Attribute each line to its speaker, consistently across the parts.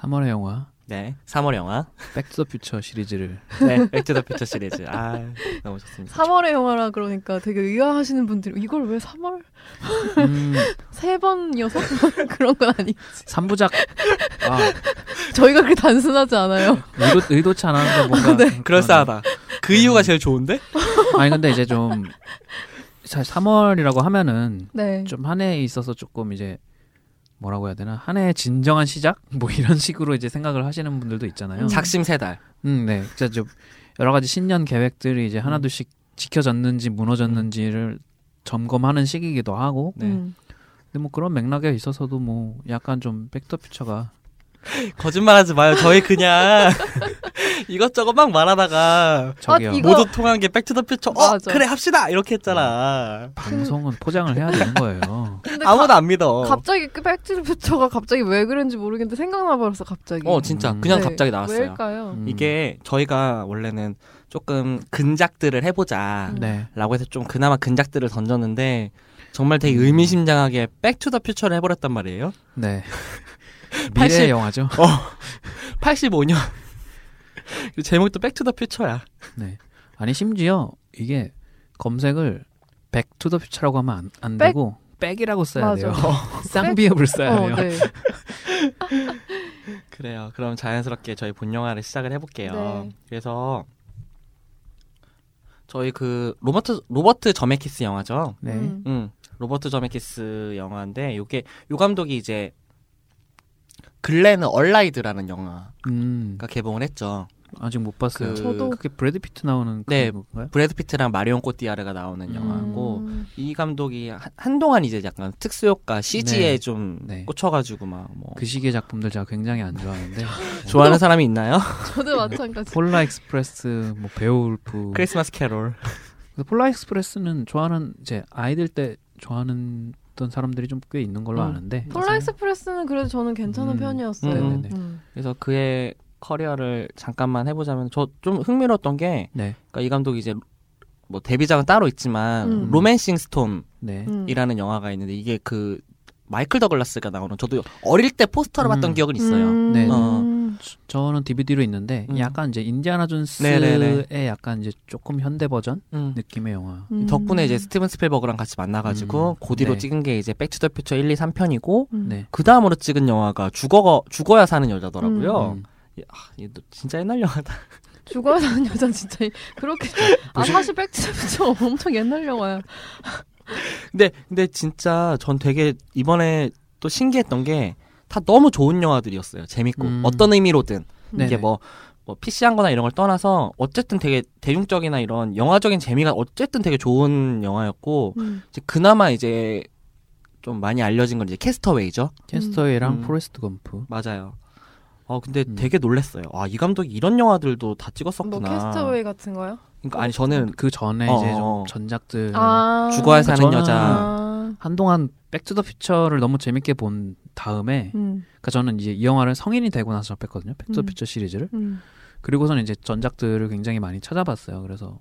Speaker 1: 3월의 영화
Speaker 2: 네, 3월 영화.
Speaker 1: 백투더 퓨처 시리즈를
Speaker 2: 네, 백투더 퓨처 시리즈. 아, 너무 좋습니다.
Speaker 3: 3월의 영화라 그러니까 되게 의아하시는 분들이 이걸 왜 3월
Speaker 1: 음,
Speaker 3: 세 번이어서 그런 건 아니.
Speaker 1: 3부작 아,
Speaker 3: 저희가 그렇게 단순하지 않아요.
Speaker 1: 의도, 의도치 않았는데 뭔가
Speaker 3: 네.
Speaker 2: 그럴싸하다. 그 이유가 제일 좋은데?
Speaker 1: 아니 근데 이제 좀 사실 3월이라고 하면은
Speaker 3: 네.
Speaker 1: 좀한 해에 있어서 조금 이제 뭐라고 해야 되나 한 해의 진정한 시작 뭐 이런 식으로 이제 생각을 하시는 분들도 있잖아요.
Speaker 3: 음.
Speaker 2: 작심 세 달.
Speaker 1: 음, 네. 진짜 좀 여러 가지 신년 계획들이 이제 하나둘씩 지켜졌는지 무너졌는지를 점검하는 시기이기도 하고.
Speaker 2: 네.
Speaker 3: 음.
Speaker 1: 근데 뭐 그런 맥락에 있어서도 뭐 약간 좀 백투더퓨처가
Speaker 2: 거짓말하지 마요. 저희 그냥 이것저것 막 말하다가
Speaker 1: 저기요.
Speaker 3: 아, 이거-
Speaker 2: 모두 통한 게 백투더 퓨처. 어,
Speaker 3: 맞아.
Speaker 2: 그래 합시다. 이렇게 했잖아.
Speaker 1: 방송은 포장을 해야 되는 거예요.
Speaker 2: 아무도
Speaker 3: 가-
Speaker 2: 안 믿어.
Speaker 3: 갑자기 그 백투더퓨처가 갑자기 왜 그런지 모르겠는데 생각나버렸어 갑자기.
Speaker 2: 어, 진짜
Speaker 1: 음.
Speaker 2: 그냥
Speaker 3: 네.
Speaker 2: 갑자기 나왔어요.
Speaker 3: 왜일까요?
Speaker 1: 음.
Speaker 2: 이게 저희가 원래는 조금 근작들을 해보자.
Speaker 3: 음.
Speaker 1: 네.
Speaker 2: 라고 해서 좀 그나마 근작들을 던졌는데 정말 되게
Speaker 1: 음.
Speaker 2: 의미심장하게 백투더 퓨처를 해버렸단 말이에요.
Speaker 1: 네.
Speaker 2: 80
Speaker 1: 미래의 영화죠.
Speaker 2: 85년. 제목도 백투더 퓨처야.
Speaker 1: 네. 아니 심지어 이게 검색을 백투더퓨처라고 하면 안, 안
Speaker 3: 백?
Speaker 1: 되고 빽이라고 써야
Speaker 3: 맞아.
Speaker 1: 돼요. 쌍비읍을 써야
Speaker 3: 어,
Speaker 1: 돼요.
Speaker 3: 네.
Speaker 2: 그래요. 그럼 자연스럽게 저희 본 영화를 시작을 해볼게요.
Speaker 3: 네.
Speaker 2: 그래서 저희 그 로버트 로버트 저메키스 영화죠.
Speaker 1: 네.
Speaker 3: 음.
Speaker 2: 음, 로버트 저메키스 영화인데 요게 요 감독이 이제 근래 얼라이드라는 영화가
Speaker 1: 음,
Speaker 2: 개봉을 했죠.
Speaker 1: 아직 못 봤어요.
Speaker 2: 그-
Speaker 3: 저도-
Speaker 1: 그게 브래드 피트 나오는
Speaker 2: 네.
Speaker 1: 그건가요?
Speaker 2: 브래드 피트랑 마리온 꼬띠아르가 나오는
Speaker 1: 음.
Speaker 2: 영화고
Speaker 3: 음.
Speaker 2: 이 감독이 한, 한동안 이제 약간 특수 효과 CG에
Speaker 1: 네.
Speaker 2: 좀
Speaker 1: 네.
Speaker 2: 꽂혀가지고 막 뭐
Speaker 1: 그 시기의 작품들 제가 굉장히 안 좋아하는데
Speaker 2: 좋아하는 사람이 있나요?
Speaker 3: 저도 마찬가지.
Speaker 1: 폴라 익스프레스, 뭐 베오울프.
Speaker 2: 크리스마스 캐롤.
Speaker 1: 폴라 익스프레스는 좋아하는 이제 아이들 때 좋아하는 던 사람들이 좀 꽤 있는 걸로
Speaker 2: 음.
Speaker 1: 아는데.
Speaker 3: 폴라 익스프레스는 그래도 저는 괜찮은
Speaker 1: 음.
Speaker 3: 편이었어요.
Speaker 2: 음.
Speaker 1: 네네네.
Speaker 3: 음.
Speaker 2: 그래서 그의 커리어를 잠깐만 해보자면 저 좀 흥미로웠던 게
Speaker 1: 네,
Speaker 2: 그러니까 이 감독이 이제 뭐 데뷔작은 따로 있지만
Speaker 3: 음.
Speaker 2: 로맨싱 스톤이라는
Speaker 1: 네.
Speaker 3: 음.
Speaker 2: 영화가 있는데 이게 그 마이클 더글라스가 나오는 저도 어릴 때 포스터를 봤던
Speaker 1: 음.
Speaker 2: 기억은 있어요.
Speaker 3: 음.
Speaker 1: 네.
Speaker 2: 어.
Speaker 1: 저는 DVD로 있는데
Speaker 2: 음.
Speaker 1: 약간 이제 인디아나 존스의
Speaker 2: 네네네.
Speaker 1: 약간 이제 조금 현대 버전
Speaker 2: 음.
Speaker 1: 느낌의 영화.
Speaker 3: 음.
Speaker 2: 덕분에 이제 스티븐 스필버그랑 같이 만나가지고 뒤로
Speaker 1: 네.
Speaker 2: 찍은 게 이제 백투더퓨처 1, 2, 3편이고
Speaker 3: 음.
Speaker 1: 네.
Speaker 2: 그 다음으로 찍은 영화가 죽어 죽어야 사는 여자더라고요.
Speaker 1: 음.
Speaker 2: 아, 이거 진짜 옛날 영화다.
Speaker 3: 죽어야 사는 여자 진짜 그렇게 아 사실 백투더퓨처 엄청 옛날 영화야.
Speaker 2: 근데 근데 진짜 전 되게 이번에 또 신기했던 게 다 너무 좋은 영화들이었어요. 재밌고
Speaker 1: 음.
Speaker 2: 어떤 의미로든
Speaker 1: 네네.
Speaker 2: 이게 뭐. 뭐 PC한거나 이런 걸 떠나서 어쨌든 되게 대중적이나 이런 영화적인 재미가 어쨌든 되게 좋은 영화였고
Speaker 3: 음.
Speaker 2: 이제 그나마 이제 좀 많이 알려진 건 이제 캐스트 어웨이죠.
Speaker 1: 캐스트 어웨이랑
Speaker 2: 음.
Speaker 1: 포레스트 검프.
Speaker 2: 맞아요. 어 근데
Speaker 1: 음.
Speaker 2: 되게 놀랐어요. 아이 감독이 이런 영화들도
Speaker 3: 다뭐
Speaker 2: 찍었었구나.
Speaker 3: 캐스트 어웨이 같은 거요?
Speaker 2: 그러니까 아니 저는
Speaker 1: 그 전에
Speaker 2: 어,
Speaker 1: 이제
Speaker 2: 어.
Speaker 1: 좀 전작들
Speaker 3: 아
Speaker 2: 죽어야 사는 여자.
Speaker 3: 아.
Speaker 1: 한동안 백투더퓨처를 너무 재밌게 본 다음에
Speaker 3: 음.
Speaker 1: 그러니까 저는 이제 이 영화를 성인이 되고 나서 접했거든요. 백투더퓨처 시리즈를.
Speaker 3: 음.
Speaker 1: 그리고서는 이제 전작들을 굉장히 많이 찾아봤어요. 그래서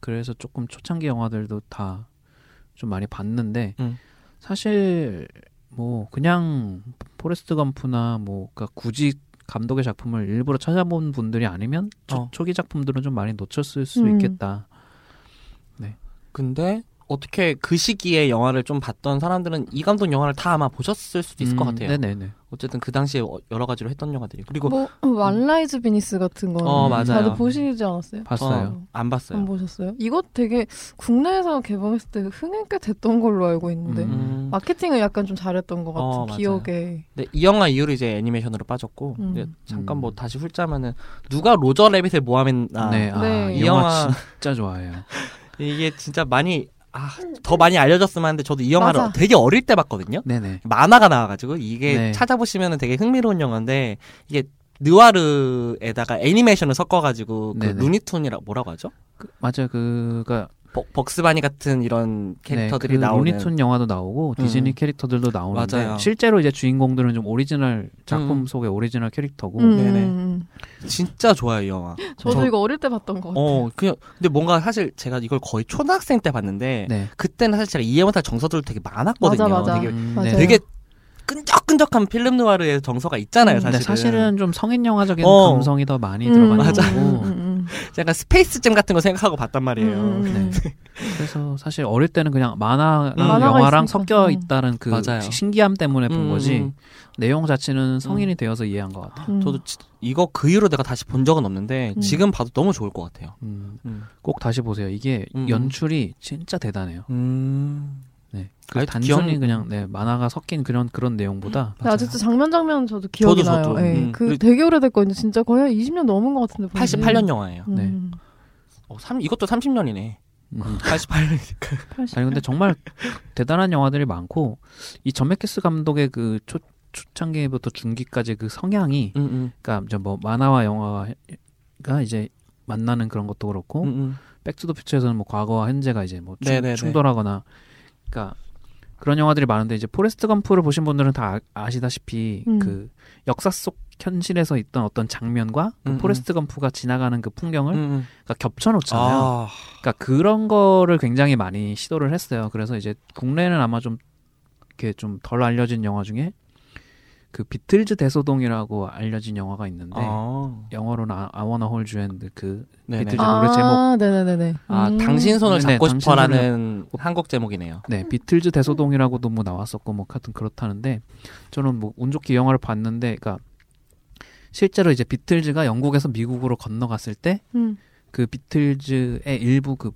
Speaker 1: 그래서 조금 초창기 영화들도 다 좀 많이 봤는데
Speaker 2: 음.
Speaker 1: 사실 뭐 그냥 포레스트 검프나 뭐 그러니까 굳이 감독의 작품을 일부러 찾아본 분들이 아니면 초,
Speaker 2: 어.
Speaker 1: 초 기 작품들은 좀 많이 놓쳤을 수
Speaker 3: 음.
Speaker 1: 있겠다.
Speaker 2: 근데 어떻게 그 시기에 영화를 좀 봤던 사람들은 이 감독 영화를 다 아마 보셨을 수도 있을 것
Speaker 1: 음,
Speaker 2: 같아요.
Speaker 1: 네네네.
Speaker 2: 어쨌든 그 당시에 어- 여러 가지로 했던 영화들이 그리고
Speaker 3: 뭐 왓 라이즈 비니스 같은 거
Speaker 2: 어,
Speaker 1: 맞아요.
Speaker 3: 다들 보시지 않았어요?
Speaker 1: 봤어요.
Speaker 2: 어, 안 봤어요.
Speaker 3: 안 보셨어요? 이거 되게 국내에서 개봉했을 때 흥행 꽤 됐던 걸로 알고 있는데
Speaker 1: 음.
Speaker 2: 음.
Speaker 3: 마케팅을 약간 좀 잘했던 것 같은
Speaker 2: 어.
Speaker 3: 기억에
Speaker 2: 근데 이 영화 이후로 이제 애니메이션으로 빠졌고
Speaker 3: 음.
Speaker 2: 이제 잠깐
Speaker 1: 음.
Speaker 2: 뭐 다시 훑자면은 누가 로저 레빗을 모함했나
Speaker 1: 네, 아,
Speaker 3: 네.
Speaker 1: 이 영화- 진짜 좋아해요.
Speaker 2: 이게 진짜 많이 아, 더 많이 알려졌으면 하는데 저도 이 영화를
Speaker 3: 맞아.
Speaker 2: 되게 어릴 때 봤거든요.
Speaker 1: 네네.
Speaker 2: 만화가 나와가지고 이게
Speaker 1: 네.
Speaker 2: 찾아보시면 되게 흥미로운 영화인데 이게 느와르에다가 애니메이션을 섞어가지고 그
Speaker 1: 네네.
Speaker 2: 루니툰이라 뭐라고 하죠?
Speaker 1: 그, 맞아요. 그가
Speaker 2: 벅, 벅스버니 같은 이런 캐릭터들이
Speaker 1: 네, 그
Speaker 2: 나오는
Speaker 1: 루니툰 영화도 나오고
Speaker 2: 음.
Speaker 1: 디즈니 캐릭터들도 나오는데
Speaker 2: 맞아요.
Speaker 1: 실제로 이제 주인공들은 좀 오리지널 작품
Speaker 2: 음.
Speaker 1: 속의 오리지널 캐릭터고
Speaker 3: 음,
Speaker 2: 네네.
Speaker 3: 음, 음.
Speaker 2: 진짜 좋아요 이 영화.
Speaker 3: 저도
Speaker 2: 저-
Speaker 3: 이거 어릴 때 봤던 것 같아요.
Speaker 2: 어 그냥 근데 뭔가 사실 제가 이걸 거의 초등학생 때 봤는데
Speaker 1: 네.
Speaker 2: 그때는 사실 제가 이해 못할 정서들도 되게 많았거든요.
Speaker 3: 맞아, 맞아.
Speaker 2: 되게
Speaker 1: 음. 네.
Speaker 2: 되게 끈적끈적한 필름 누아르의 정서가 있잖아요,
Speaker 3: 음.
Speaker 2: 사실은.
Speaker 1: 사실은 좀 성인 영화적인
Speaker 2: 어.
Speaker 1: 감성이 더 많이
Speaker 3: 음,
Speaker 1: 들어가는
Speaker 2: 맞아.
Speaker 1: 거고
Speaker 3: 음, 음,
Speaker 2: 약간 스페이스잼 같은 거 생각하고 봤단 말이에요.
Speaker 3: 음, 음.
Speaker 1: 네. 그래서 사실 어릴 때는 그냥 만화랑
Speaker 2: 음.
Speaker 1: 영화랑. 섞여
Speaker 3: 음.
Speaker 1: 있다는 그
Speaker 2: 맞아요.
Speaker 1: 신기함 때문에 본
Speaker 2: 음,
Speaker 1: 거지
Speaker 2: 음.
Speaker 1: 내용 자체는 성인이 되어서 이해한 것 같아요.
Speaker 3: 음.
Speaker 2: 저도 지- 이거 그 이후로 내가 다시 본 적은 없는데
Speaker 3: 음.
Speaker 2: 지금 봐도 너무 좋을 것 같아요.
Speaker 1: 음,
Speaker 2: 음.
Speaker 1: 꼭 다시 보세요. 이게
Speaker 2: 음.
Speaker 1: 연출이 진짜 대단해요.
Speaker 2: 음.
Speaker 1: 네. 그 단순히
Speaker 2: 기억-
Speaker 1: 근냥 네, 만화가 섞인 그런 그런 내용보다
Speaker 3: 근데 아직도 장면 장면 저도 기억이
Speaker 2: 저도,
Speaker 3: 나요.
Speaker 2: 저도.
Speaker 3: 예.
Speaker 2: 음.
Speaker 3: 그
Speaker 2: 그리고-
Speaker 3: 되게 오래됐거든요. 진짜 거의 한 20년 넘은 것 같은데. 본 지.
Speaker 2: 88년 영화예요.
Speaker 3: 음.
Speaker 1: 네.
Speaker 2: 어, 삼, 이것도 30년이네.
Speaker 1: 음.
Speaker 2: 88년이니까.
Speaker 3: 80.
Speaker 1: 아니 근데 정말 대단한 영화들이 많고 이 전메키스 감독의 그 초, 초창기부터 중기까지 그 성향이
Speaker 2: 음, 음.
Speaker 1: 그러니까 이제 뭐 만화와 영화가 이제 만나는 그런 것도 그렇고
Speaker 2: 음, 음.
Speaker 1: 백투더퓨처에서는 뭐 과거와 현재가 이제 뭐 충,
Speaker 2: 네네네.
Speaker 1: 충돌하거나 그러니까 그런 영화들이 많은데 이제 포레스트 검프를 보신 분들은 다 아, 시다시피
Speaker 3: 음.
Speaker 1: 그 역사 속 현실에서 있던 어떤 장면과 그
Speaker 2: 음,
Speaker 1: 포레스트 검프가 지나가는 그 풍경을
Speaker 2: 음, 음.
Speaker 1: 그러니까 겹쳐놓잖아요.
Speaker 2: 아,
Speaker 1: 그러니까 그런 거를 굉장히 많이 시도를 했어요. 그래서 이제 국내에는 아마 좀 이렇게 좀 덜 알려진 영화 중에 그 비틀즈 대소동이라고 알려진 영화가 있는데
Speaker 2: 아.
Speaker 1: 영어로는 아, I Wanna Hold Your Hand 그
Speaker 2: 네네.
Speaker 1: 비틀즈
Speaker 3: 아,
Speaker 1: 노래 제목
Speaker 3: 네네네네.
Speaker 2: 아,
Speaker 3: 음.
Speaker 2: 당신 손을
Speaker 1: 네,
Speaker 2: 잡고
Speaker 1: 당신
Speaker 2: 싶어라는 한국 제목이네요.
Speaker 1: 네, 비틀즈 대소동이라고도 뭐 나왔었고 뭐 하여튼 그렇다는데 저는 뭐 운 좋게 이 영화를 봤는데 그러니까 실제로 이제 비틀즈가 영국에서 미국으로 건너갔을 때그
Speaker 3: 음.
Speaker 1: 비틀즈의 일부 그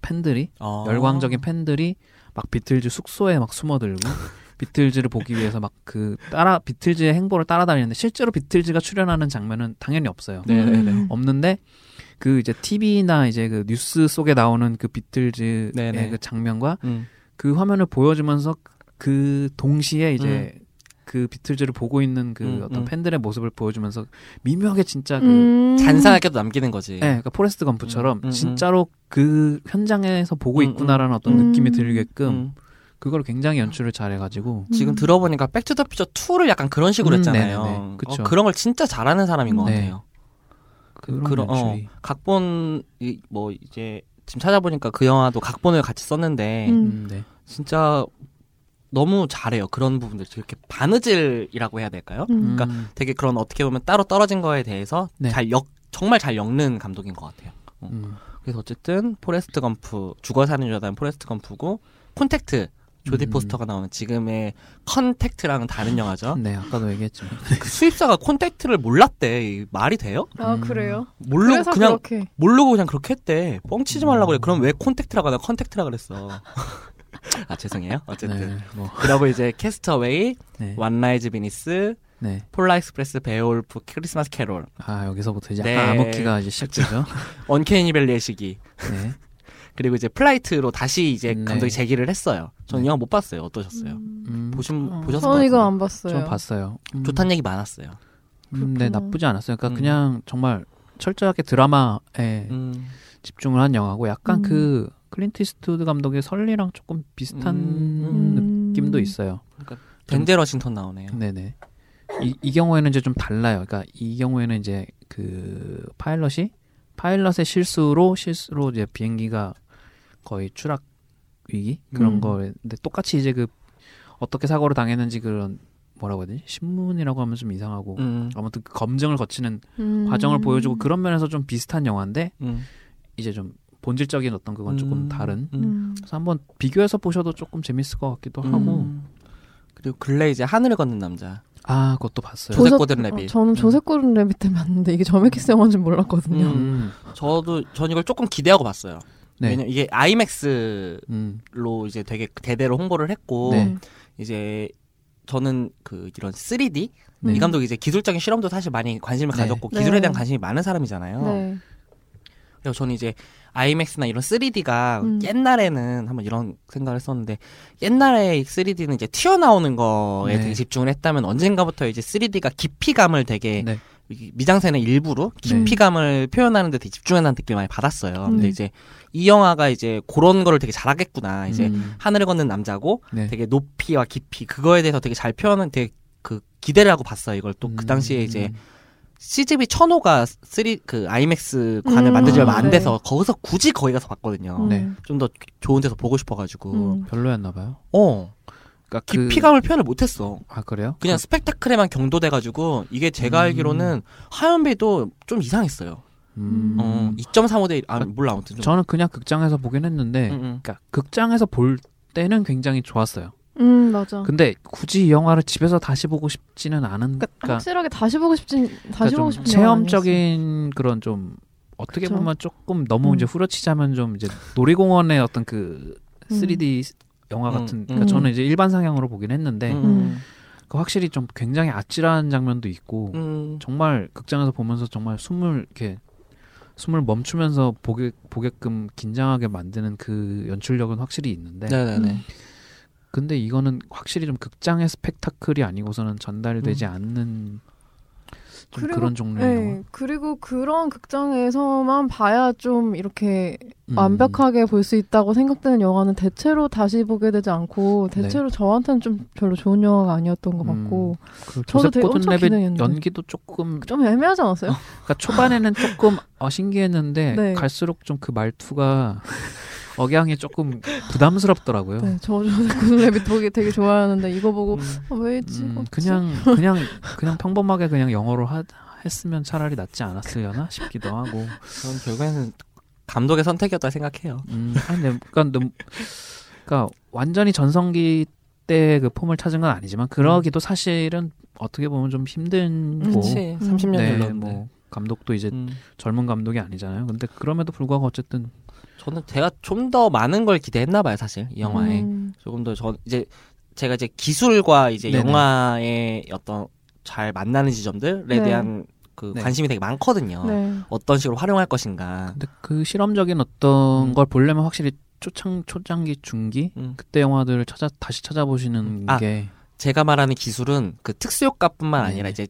Speaker 1: 팬들이
Speaker 2: 아.
Speaker 1: 열광적인 팬들이 막 비틀즈 숙소에 막 숨어들고 비틀즈를 보기 위해서 막 그 따라 비틀즈의 행보를 따라다니는데 실제로 비틀즈가 출연하는 장면은 당연히 없어요.
Speaker 2: 네네네.
Speaker 3: 음.
Speaker 1: 없는데 그 이제 TV나 이제 그 뉴스 속에 나오는 그 비틀즈의
Speaker 2: 네네.
Speaker 1: 그 장면과
Speaker 2: 음.
Speaker 1: 그 화면을 보여주면서 그 동시에 이제 그 비틀즈를 보고 있는 그
Speaker 2: 음,
Speaker 1: 어떤
Speaker 2: 음.
Speaker 1: 팬들의 모습을 보여주면서 미묘하게 진짜 그
Speaker 3: 음.
Speaker 2: 잔상하게도 남기는 거지.
Speaker 1: 네, 그러니까 포레스트 검프처럼
Speaker 2: 음, 음,
Speaker 1: 진짜로 그 현장에서 보고
Speaker 2: 음,
Speaker 1: 있구나라는 어떤
Speaker 3: 음.
Speaker 1: 느낌이 들게끔
Speaker 2: 음.
Speaker 1: 그걸 굉장히 연출을 잘해가지고
Speaker 2: 지금
Speaker 3: 음.
Speaker 2: 들어보니까 백투더퓨처 2를 약간 그런 식으로
Speaker 1: 음,
Speaker 2: 했잖아요.
Speaker 1: 네네네. 그쵸.
Speaker 2: 어, 그런 걸 진짜 잘하는 사람인 것
Speaker 1: 네.
Speaker 2: 같아요.
Speaker 1: 그런
Speaker 2: 그런 어, 각본 이, 뭐 이제 지금 찾아보니까 그 영화도 각본을 같이 썼는데
Speaker 3: 음.
Speaker 1: 음, 네.
Speaker 2: 진짜 너무 잘해요. 그런 부분들 이렇게 바느질이라고 해야 될까요?
Speaker 3: 음.
Speaker 2: 그러니까
Speaker 1: 음,
Speaker 2: 되게 그런 어떻게 보면 따로 떨어진 거에 대해서
Speaker 1: 네.
Speaker 2: 잘 역, 정말 잘 엮는 감독인 것 같아요.
Speaker 1: 음.
Speaker 2: 그래서 어쨌든 포레스트 검프 죽어 사는 여자는 포레스트 검프고 콘택트 조디
Speaker 1: 음.
Speaker 2: 포스터가 나오는 지금의 컨택트랑은 다른 영화죠.
Speaker 1: 네, 아까도 얘기했지만
Speaker 2: 그 수입사가 콘택트를 몰랐대. 이 말이 돼요?
Speaker 3: 아
Speaker 1: 음.
Speaker 3: 그래요?
Speaker 2: 모르고 그냥
Speaker 3: 그렇게
Speaker 2: 모르고 그냥 그렇게 했대. 뻥치지 말라고 그래.
Speaker 1: 음.
Speaker 2: 그럼 왜 콘택트라고 하나 컨택트라 그랬어. 아 죄송해요. 어쨌든
Speaker 1: 네, 뭐,
Speaker 2: 그러고 이제 캐스트 어웨이,
Speaker 1: 네,
Speaker 2: 왓 라이즈 비니스,
Speaker 1: 네.
Speaker 2: 폴라 익스프레스, 베오울프, 크리스마스 캐롤,
Speaker 1: 아 여기서부터 이제
Speaker 2: 네.
Speaker 1: 암흑기가 이제 시작되죠.
Speaker 2: uncanny valley의 시기.
Speaker 1: 네.
Speaker 2: 그리고 이제 플라이트로 다시 이제
Speaker 1: 네.
Speaker 2: 감독이 재기를 했어요. 저는
Speaker 1: 네.
Speaker 2: 영화 못 봤어요. 어떠셨어요?
Speaker 1: 음,
Speaker 2: 보신
Speaker 1: 어,
Speaker 2: 보셨을 것
Speaker 3: 저는. 이거 안 봤어요.
Speaker 1: 좀 봤어요. 음,
Speaker 2: 좋다는 얘기 많았어요.
Speaker 1: 음, 네. 나쁘지 않았어요. 그러니까
Speaker 2: 음.
Speaker 1: 그냥 정말 철저하게 드라마에
Speaker 2: 음.
Speaker 1: 집중을 한 영화고 약간
Speaker 3: 음.
Speaker 1: 그 클린트 이스트우드 감독의 설리랑 조금 비슷한
Speaker 2: 음.
Speaker 1: 느낌도 있어요.
Speaker 2: 덴젤 워싱턴 나오네요.
Speaker 1: 네네. 이, 이 경우에는 이제 좀 달라요. 그러니까 이 경우에는 이제 그 파일럿이 파일럿의 실수로 실수로 이제 비행기가 거의 추락 위기 그런
Speaker 2: 음.
Speaker 1: 거인데 똑같이 이제 그 어떻게 사고를 당했는지 그런 뭐라고 해야 되지 신문이라고 하면 좀 이상하고
Speaker 2: 음.
Speaker 1: 아무튼 그 검증을 거치는
Speaker 3: 음.
Speaker 1: 과정을 보여주고 그런 면에서 좀 비슷한 영화인데
Speaker 2: 음.
Speaker 1: 이제 좀 본질적인 어떤 그건 조금
Speaker 2: 음.
Speaker 1: 다른
Speaker 2: 음.
Speaker 3: 음.
Speaker 1: 그래서 한번 비교해서 보셔도 조금 재밌을 것 같기도 하고
Speaker 2: 음. 그리고 근래 이제 하늘을 걷는 남자.
Speaker 1: 아 그것도 봤어요.
Speaker 2: 조셉 고든 레빗.
Speaker 3: 어, 저는 조셉 고든 레빗 때 봤는데 이게 저메키스 영화인지 몰랐거든요.
Speaker 2: 음.
Speaker 1: 음,
Speaker 2: 저도 전 이걸 조금 기대하고 봤어요.
Speaker 1: 네.
Speaker 2: 왜냐면 이게 아이맥스로
Speaker 1: 음,
Speaker 2: 이제 되게 대대로 홍보를 했고
Speaker 1: 네.
Speaker 2: 이제 저는 그 이런 3D
Speaker 1: 네.
Speaker 2: 이 감독이 이제 기술적인 실험도 사실 많이 관심을
Speaker 1: 네.
Speaker 2: 가졌고
Speaker 3: 네.
Speaker 2: 기술에 대한 관심이 많은 사람이잖아요.
Speaker 3: 네.
Speaker 2: 그래서 저는 이제 아이맥스나 이런 3D가
Speaker 3: 음.
Speaker 2: 옛날에는 한번 이런 생각을 했었는데 옛날에 3D는 이제 튀어나오는 거에
Speaker 1: 네.
Speaker 2: 되게 집중을 했다면 언젠가부터 이제 3D가 깊이감을 되게
Speaker 1: 네.
Speaker 2: 이 미장센의 일부로 깊이감을 표현하는 데 되게 집중한다는 느낌을 많이 받았어요. 근데
Speaker 1: 네.
Speaker 2: 이제 이 영화가 이제 그런 거를 되게 잘하겠구나. 이제
Speaker 1: 음,
Speaker 2: 하늘을 걷는 남자고
Speaker 1: 네.
Speaker 2: 되게 높이와 깊이 그거에 대해서 되게 잘 표현은 되게 그 기대를 하고 봤어요. 이걸 또그
Speaker 1: 음,
Speaker 2: 당시에 이제 CGV 천호가 3, 그 아이맥스 관을
Speaker 3: 음,
Speaker 2: 만든 지 얼마 안
Speaker 3: 네.
Speaker 2: 돼서 거기서 굳이 거기 가서 봤거든요.
Speaker 3: 음.
Speaker 1: 네.
Speaker 2: 좀더 좋은 데서 보고 싶어가지고.
Speaker 3: 음.
Speaker 1: 별로였나 봐요.
Speaker 2: 어.
Speaker 1: 그러니까 그-
Speaker 2: 깊이감을 표현을 못했어.
Speaker 1: 아 그래요?
Speaker 2: 그냥
Speaker 1: 그-
Speaker 2: 스펙타클에만 경도돼가지고 이게 제가
Speaker 1: 음.
Speaker 2: 알기로는 하연배도 좀 이상했어요.
Speaker 1: 음,
Speaker 2: 어, 2.35대 1, 아 몰라 아무튼 좀.
Speaker 1: 저는 그냥 극장에서 보긴 했는데,
Speaker 2: 음, 음.
Speaker 1: 그러니까 극장에서 볼 때는 굉장히 좋았어요.
Speaker 3: 음 맞아.
Speaker 1: 근데 굳이 이 영화를 집에서 다시 보고 싶지는 않은,
Speaker 3: 그러니까
Speaker 1: 그러니까,
Speaker 3: 확실하게 다시 보고 싶진 다시
Speaker 1: 그러니까
Speaker 3: 보고
Speaker 1: 좀
Speaker 3: 싶은.
Speaker 1: 체험적인 그런 좀 어떻게
Speaker 3: 그쵸.
Speaker 1: 보면 조금 너무
Speaker 3: 음.
Speaker 1: 이제 후려치자면 좀 이제 놀이공원의 어떤 그
Speaker 3: 음.
Speaker 1: 3D 영화
Speaker 2: 음,
Speaker 1: 같은,
Speaker 2: 음.
Speaker 1: 그러니까 저는 이제 일반 상영으로 보긴 했는데,
Speaker 2: 음.
Speaker 1: 그 확실히 좀 굉장히 아찔한 장면도 있고,
Speaker 2: 음.
Speaker 1: 정말 극장에서 보면서 정말 숨을 이렇게 숨을 멈추면서 보게 보게끔 긴장하게 만드는 그 연출력은 확실히 있는데
Speaker 2: 네네네.
Speaker 3: 음.
Speaker 1: 근데 이거는 확실히 좀 극장의 스펙타클이 아니고서는 전달되지
Speaker 2: 음.
Speaker 1: 않는 좀
Speaker 3: 그리고-
Speaker 1: 그런 종류의 영화.
Speaker 3: 네, 그리고 그런 극장에서만 봐야 좀 이렇게
Speaker 1: 음.
Speaker 3: 완벽하게 볼 수 있다고 생각되는 영화는 대체로 다시 보게 되지 않고 대체로 저한테는 좀 별로 좋은 영화가 아니었던 것
Speaker 1: 네. 음.
Speaker 3: 같고
Speaker 1: 그
Speaker 3: 저도 되게 엄청 기대했는데.
Speaker 1: 연기도 조금
Speaker 3: 좀 애매하지 않았어요?
Speaker 1: 그러니까 초반에는 조금 어, 신기했는데
Speaker 3: 네.
Speaker 1: 갈수록 좀 그 말투가 억양이 조금 부담스럽더라고요.
Speaker 3: 네, 저 조셉 고든랩이 되게 되게 좋아하는데 이거 보고
Speaker 2: 음.
Speaker 3: 아, 왜 있지?
Speaker 1: 음? 그냥 그냥 그냥 평범하게 그냥 영어로 하, 했으면 차라리 낫지 않았으려나 싶기도 하고.
Speaker 2: 저는 결국에는 감독의 선택이었다 생각해요.
Speaker 1: 음, 아니, 근데 그러니까, 너무- 그러니까 완전히 전성기 때 그 폼을 찾은 건 아니지만 그러기도 사실은 어떻게 보면 좀 힘든 거.
Speaker 2: 그치.
Speaker 3: 음.
Speaker 2: 30년
Speaker 1: 네,
Speaker 2: 흘렀는데.
Speaker 1: 뭐 감독도 이제
Speaker 2: 음.
Speaker 1: 젊은 감독이 아니잖아요. 근데 그럼에도 불구하고 어쨌든
Speaker 2: 저는 제가 좀 더 많은 걸 기대했나 봐요, 사실. 이 영화에.
Speaker 3: 음,
Speaker 2: 조금 더 저 이제 제가 이제 기술과 이제
Speaker 1: 네네.
Speaker 2: 영화의 어떤 잘 만나는 지점들에
Speaker 3: 네.
Speaker 2: 대한 그
Speaker 1: 네.
Speaker 2: 관심이 되게 많거든요.
Speaker 3: 네.
Speaker 2: 어떤 식으로 활용할 것인가.
Speaker 1: 근데 그 실험적인 어떤
Speaker 2: 음.
Speaker 1: 걸 보려면 확실히 초창 초장기 중기
Speaker 2: 음.
Speaker 1: 그때 영화들을 찾아 다시 찾아보시는
Speaker 2: 아,
Speaker 1: 게
Speaker 2: 제가 말하는 기술은 그 특수효과뿐만
Speaker 1: 네네.
Speaker 2: 아니라 이제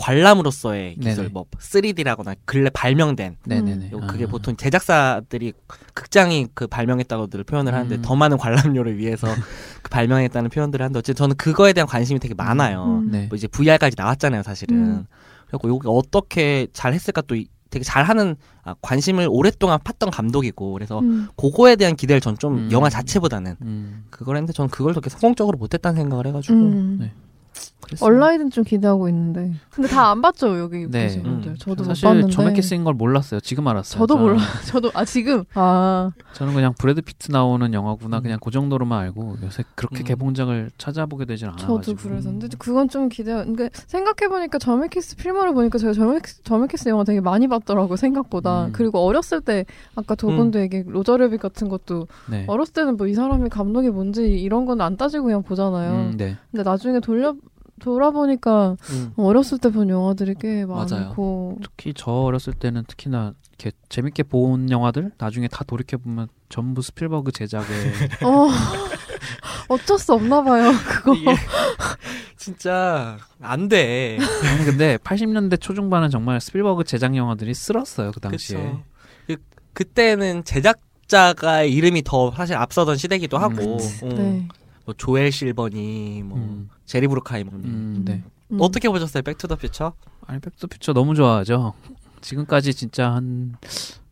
Speaker 2: 관람으로서의 기술,
Speaker 1: 네네.
Speaker 2: 뭐 3D라거나 근래 발명된
Speaker 1: 네네네.
Speaker 2: 요 그게
Speaker 1: 아.
Speaker 2: 보통 제작사들이 극장이 그 발명했다고들 표현을 하는데
Speaker 1: 음.
Speaker 2: 더 많은 관람료를 위해서 그 발명했다는 표현들을 하는데 어쨌든 저는 그거에 대한 관심이 되게 많아요.
Speaker 3: 음.
Speaker 1: 네.
Speaker 2: 뭐 이제 VR까지 나왔잖아요, 사실은.
Speaker 3: 음.
Speaker 2: 그리고 여기 어떻게 잘 했을까 또 이- 되게 잘하는 아, 관심을 오랫동안 팠던 감독이고 그래서
Speaker 3: 음.
Speaker 2: 그거에 대한 기대를 전좀
Speaker 1: 음.
Speaker 2: 영화 자체보다는
Speaker 1: 음.
Speaker 2: 그걸 했는데 저는 그걸 그렇게 성공적으로 못했다는 생각을 해가지고
Speaker 3: 음.
Speaker 1: 네.
Speaker 3: 얼라이든 좀 기대하고 있는데 근데 다 안 봤죠 여기
Speaker 1: 네.
Speaker 3: 계신 분들
Speaker 2: 음.
Speaker 3: 저도 못
Speaker 1: 사실
Speaker 3: 봤는데
Speaker 1: 저메키 쓰인 걸 몰랐어요. 지금 알았어요.
Speaker 3: 저도
Speaker 1: 저는-
Speaker 3: 몰라 저도 아 지금 아
Speaker 1: 저는 그냥 브래드 피트 나오는 영화구나
Speaker 2: 음.
Speaker 1: 그냥 그 정도로만 알고 요새 그렇게
Speaker 2: 음.
Speaker 1: 개봉작을 찾아보게 되질 않아가지고.
Speaker 3: 저도 그래서 근데 그건 좀 기대. 그러니까 생각해 보니까 저메키스 필모를 보니까 제가 저메키스, 저메키스 영화 되게 많이 봤더라고 요 생각보다.
Speaker 1: 음.
Speaker 3: 그리고 어렸을 때 아까 두
Speaker 2: 음.
Speaker 3: 분도 얘기 로저 레빗 같은 것도
Speaker 1: 네.
Speaker 3: 어렸을 때는 뭐 이 사람이 감독이 뭔지 이런 건 안 따지고 그냥 보잖아요.
Speaker 1: 음, 네.
Speaker 3: 근데 나중에 돌려 돌아보니까
Speaker 2: 음.
Speaker 3: 어렸을 때 본 영화들이 꽤
Speaker 2: 맞아요.
Speaker 3: 많고
Speaker 1: 특히 저 어렸을 때는 특히나 이렇게 재밌게 본 영화들 나중에 다 돌이켜 보면 전부 스필버그 제작의
Speaker 3: 어 어쩔 수 없나 봐요 그거.
Speaker 2: 진짜 안 돼.
Speaker 1: 아니, 근데 80년대 초중반은 정말 스필버그 제작 영화들이 쓸었어요 그 당시에.
Speaker 2: 그, 그때는 제작 자가 이름이 더 사실 앞서던 시대기도
Speaker 1: 음.
Speaker 2: 하고
Speaker 1: 그치.
Speaker 2: 음,
Speaker 3: 네.
Speaker 2: 뭐 조엘 실버니 뭐
Speaker 1: 음,
Speaker 2: 제리 브루카이머니
Speaker 1: 음, 네.
Speaker 3: 음.
Speaker 2: 어떻게 보셨어요 백투더퓨처?
Speaker 1: 아니 백투더퓨처 너무 좋아하죠. 지금까지 진짜 한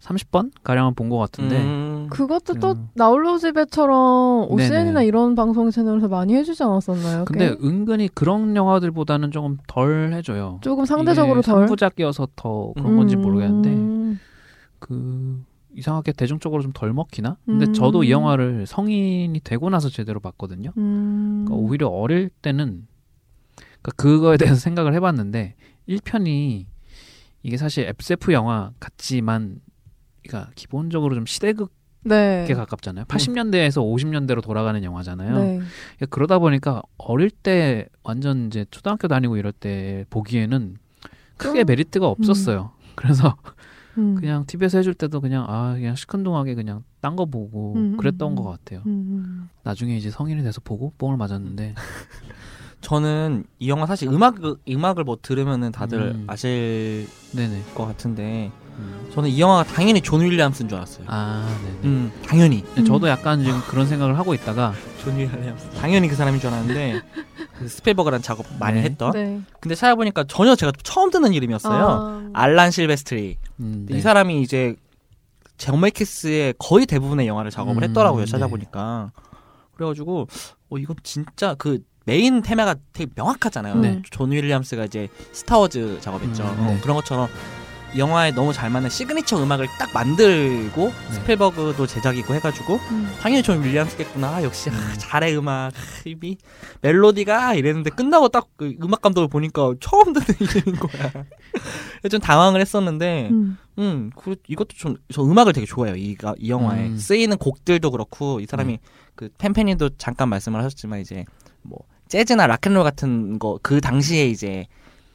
Speaker 1: 30번 가량은 본 것 같은데.
Speaker 2: 음.
Speaker 3: 그것도 또
Speaker 1: 음.
Speaker 3: 나홀로 집에처럼 OCN이나
Speaker 1: 네네.
Speaker 3: 이런 방송 채널에서 많이 해주지 않았었나요?
Speaker 1: 근데
Speaker 3: 꽤?
Speaker 1: 은근히 그런 영화들보다는 조금 덜 해줘요.
Speaker 3: 조금 상대적으로 덜
Speaker 1: 삼부작이어서 더 그런 건지
Speaker 3: 음.
Speaker 1: 모르겠는데 그 이상하게 대중적으로 좀 덜 먹히나? 근데
Speaker 3: 음.
Speaker 1: 저도 이 영화를 성인이 되고 나서 제대로 봤거든요.
Speaker 3: 음.
Speaker 1: 그러니까 오히려 어릴 때는 그러니까 그거에 대해서 생각을 해봤는데 1편이 이게 사실 SF 영화 같지만 그러니까 기본적으로 좀 시대극에
Speaker 3: 네.
Speaker 1: 가깝잖아요. 80년대에서 50년대로 돌아가는 영화잖아요.
Speaker 3: 네.
Speaker 1: 그러니까 그러다 보니까 어릴 때 완전 이제 초등학교 다니고 이럴 때 보기에는 크게
Speaker 3: 좀-
Speaker 1: 메리트가 없었어요. 그래서
Speaker 3: 음.
Speaker 1: 그냥 TV에서 해줄 때도 그냥 아 그냥 시큰둥하게 그냥 딴 거 보고
Speaker 3: 음,
Speaker 1: 그랬던
Speaker 3: 음,
Speaker 1: 것 같아요.
Speaker 3: 음.
Speaker 1: 나중에 이제 성인이 돼서 보고 뽕을 맞았는데
Speaker 2: 저는 이 영화 사실 음악 음악을 뭐 들으면은 다들
Speaker 1: 음.
Speaker 2: 아실
Speaker 1: 네네.
Speaker 2: 것 같은데
Speaker 1: 음.
Speaker 2: 저는 이 영화가 당연히 존 윌리엄스인 줄 알았어요.
Speaker 1: 아 네네.
Speaker 2: 음 당연히
Speaker 3: 음.
Speaker 1: 저도 약간 지금 그런 생각을 하고 있다가
Speaker 2: 존 윌리엄스 당연히 그 사람인 줄 알았는데 그 스필버그랑 작업 많이
Speaker 1: 네.
Speaker 2: 했던.
Speaker 3: 네.
Speaker 2: 근데 찾아보니까 전혀 제가 처음 듣는 이름이었어요.
Speaker 3: 아.
Speaker 2: 알란 실베스트리.
Speaker 1: 음,
Speaker 2: 이
Speaker 1: 네.
Speaker 2: 사람이 이제 제메키스의 거의 대부분의 영화를 작업을
Speaker 1: 음,
Speaker 2: 했더라고요.
Speaker 1: 네.
Speaker 2: 찾아보니까. 그래가지고 어 이건 진짜 그 메인 테마가 되게 명확하잖아요.
Speaker 3: 네.
Speaker 2: 존 윌리엄스가 이제 스타워즈 작업했죠.
Speaker 1: 음,
Speaker 2: 어,
Speaker 1: 네.
Speaker 2: 그런 것처럼 이 영화에 너무 잘 맞는 시그니처 음악을 딱 만들고
Speaker 1: 네.
Speaker 2: 스필버그도 제작이고 해가지고
Speaker 3: 음.
Speaker 2: 당연히 존 윌리엄스겠구나 아, 역시 아,
Speaker 1: 음.
Speaker 2: 잘해 음악 이 멜로디가 이랬는데 끝나고 딱 그 음악 감독을 보니까 처음 듣는 이름인 거야. 좀 당황을 했었는데
Speaker 3: 음.
Speaker 2: 음, 그, 이것도 좀, 저 음악을 되게 좋아해요. 이, 가- 이 영화에.
Speaker 1: 음.
Speaker 2: 쓰이는 곡들도 그렇고, 이 사람이,
Speaker 1: 네.
Speaker 2: 그, 팬팬이도 잠깐 말씀을 하셨지만, 이제, 뭐, 재즈나 락앤롤 같은 거, 그 당시에 이제,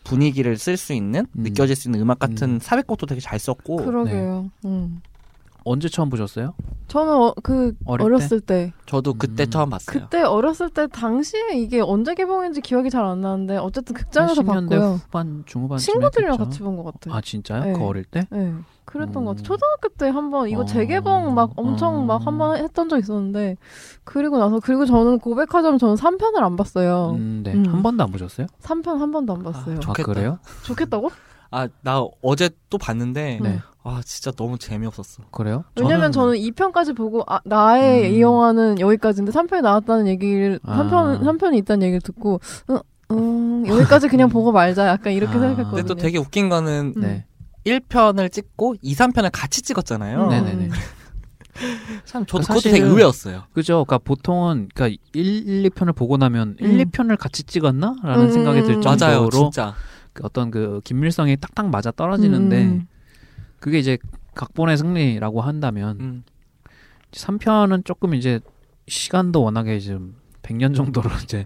Speaker 2: 분위기를 쓸 수 있는,
Speaker 1: 음.
Speaker 2: 느껴질 수 있는 음악 같은
Speaker 1: 음.
Speaker 2: 사백곡도 되게 잘 썼고,
Speaker 3: 그러게요. 음.
Speaker 1: 언제 처음 보셨어요?
Speaker 3: 저는 어, 그 어렸을 때?
Speaker 2: 저도 그때
Speaker 1: 음.
Speaker 2: 처음 봤어요.
Speaker 3: 그때 어렸을 때 당시에 이게 언제 개봉했는지 기억이 잘 안 나는데 어쨌든 극장에서
Speaker 1: 80년대
Speaker 3: 봤고요.
Speaker 1: 후반 중후반
Speaker 3: 친구들이랑 같이 본 것 같아요.
Speaker 1: 아 진짜요?
Speaker 3: 네.
Speaker 1: 그 어릴 때?
Speaker 3: 네, 그랬던 것
Speaker 1: 음.
Speaker 3: 같아요. 초등학교 때 한번 이거
Speaker 1: 어.
Speaker 3: 재개봉 막 엄청
Speaker 1: 어.
Speaker 3: 막 한 번 했던 적 있었는데 그리고 나서 그리고 저는 고백하자면 저는 3편을 안 봤어요.
Speaker 1: 음, 네.
Speaker 3: 음.
Speaker 1: 한 번도 안 보셨어요?
Speaker 3: 3편 한 번도 안 봤어요.
Speaker 2: 아,
Speaker 1: 아
Speaker 2: 좋겠다.
Speaker 1: 그래요?
Speaker 3: 좋겠다고?
Speaker 2: 아, 나 어제 또 봤는데,
Speaker 3: 네.
Speaker 2: 아, 진짜 너무 재미없었어.
Speaker 1: 그래요?
Speaker 3: 왜냐면 저는 2편까지 보고 아, 나의
Speaker 1: 음.
Speaker 3: 이 영화는 여기까지인데 3편이 나왔다는 얘기를
Speaker 1: 아.
Speaker 3: 3편 3편이 있다는 얘기를 듣고 음, 음, 여기까지 그냥 보고 말자 약간 이렇게
Speaker 1: 아.
Speaker 3: 생각했거든요.
Speaker 2: 근데 또 되게 웃긴 거는,
Speaker 3: 음.
Speaker 1: 네.
Speaker 2: 1편을 찍고 2, 3편을 같이 찍었잖아요.
Speaker 3: 음.
Speaker 1: 네네네.
Speaker 2: 참, 저도 그것도 되게 의외였어요.
Speaker 1: 그죠. 그러니까 보통은 그러니까 1, 2편을 보고 나면
Speaker 3: 음.
Speaker 1: 1, 2편을 같이 찍었나라는
Speaker 3: 음.
Speaker 1: 생각이 들 정도로
Speaker 2: 맞아요, 진짜.
Speaker 1: 그 어떤 그 긴밀성이 딱딱 맞아 떨어지는데
Speaker 3: 음.
Speaker 1: 그게 이제 각본의 승리라고 한다면
Speaker 2: 음.
Speaker 1: 3편은 조금 이제 시간도 워낙에 좀 100년 정도로 이제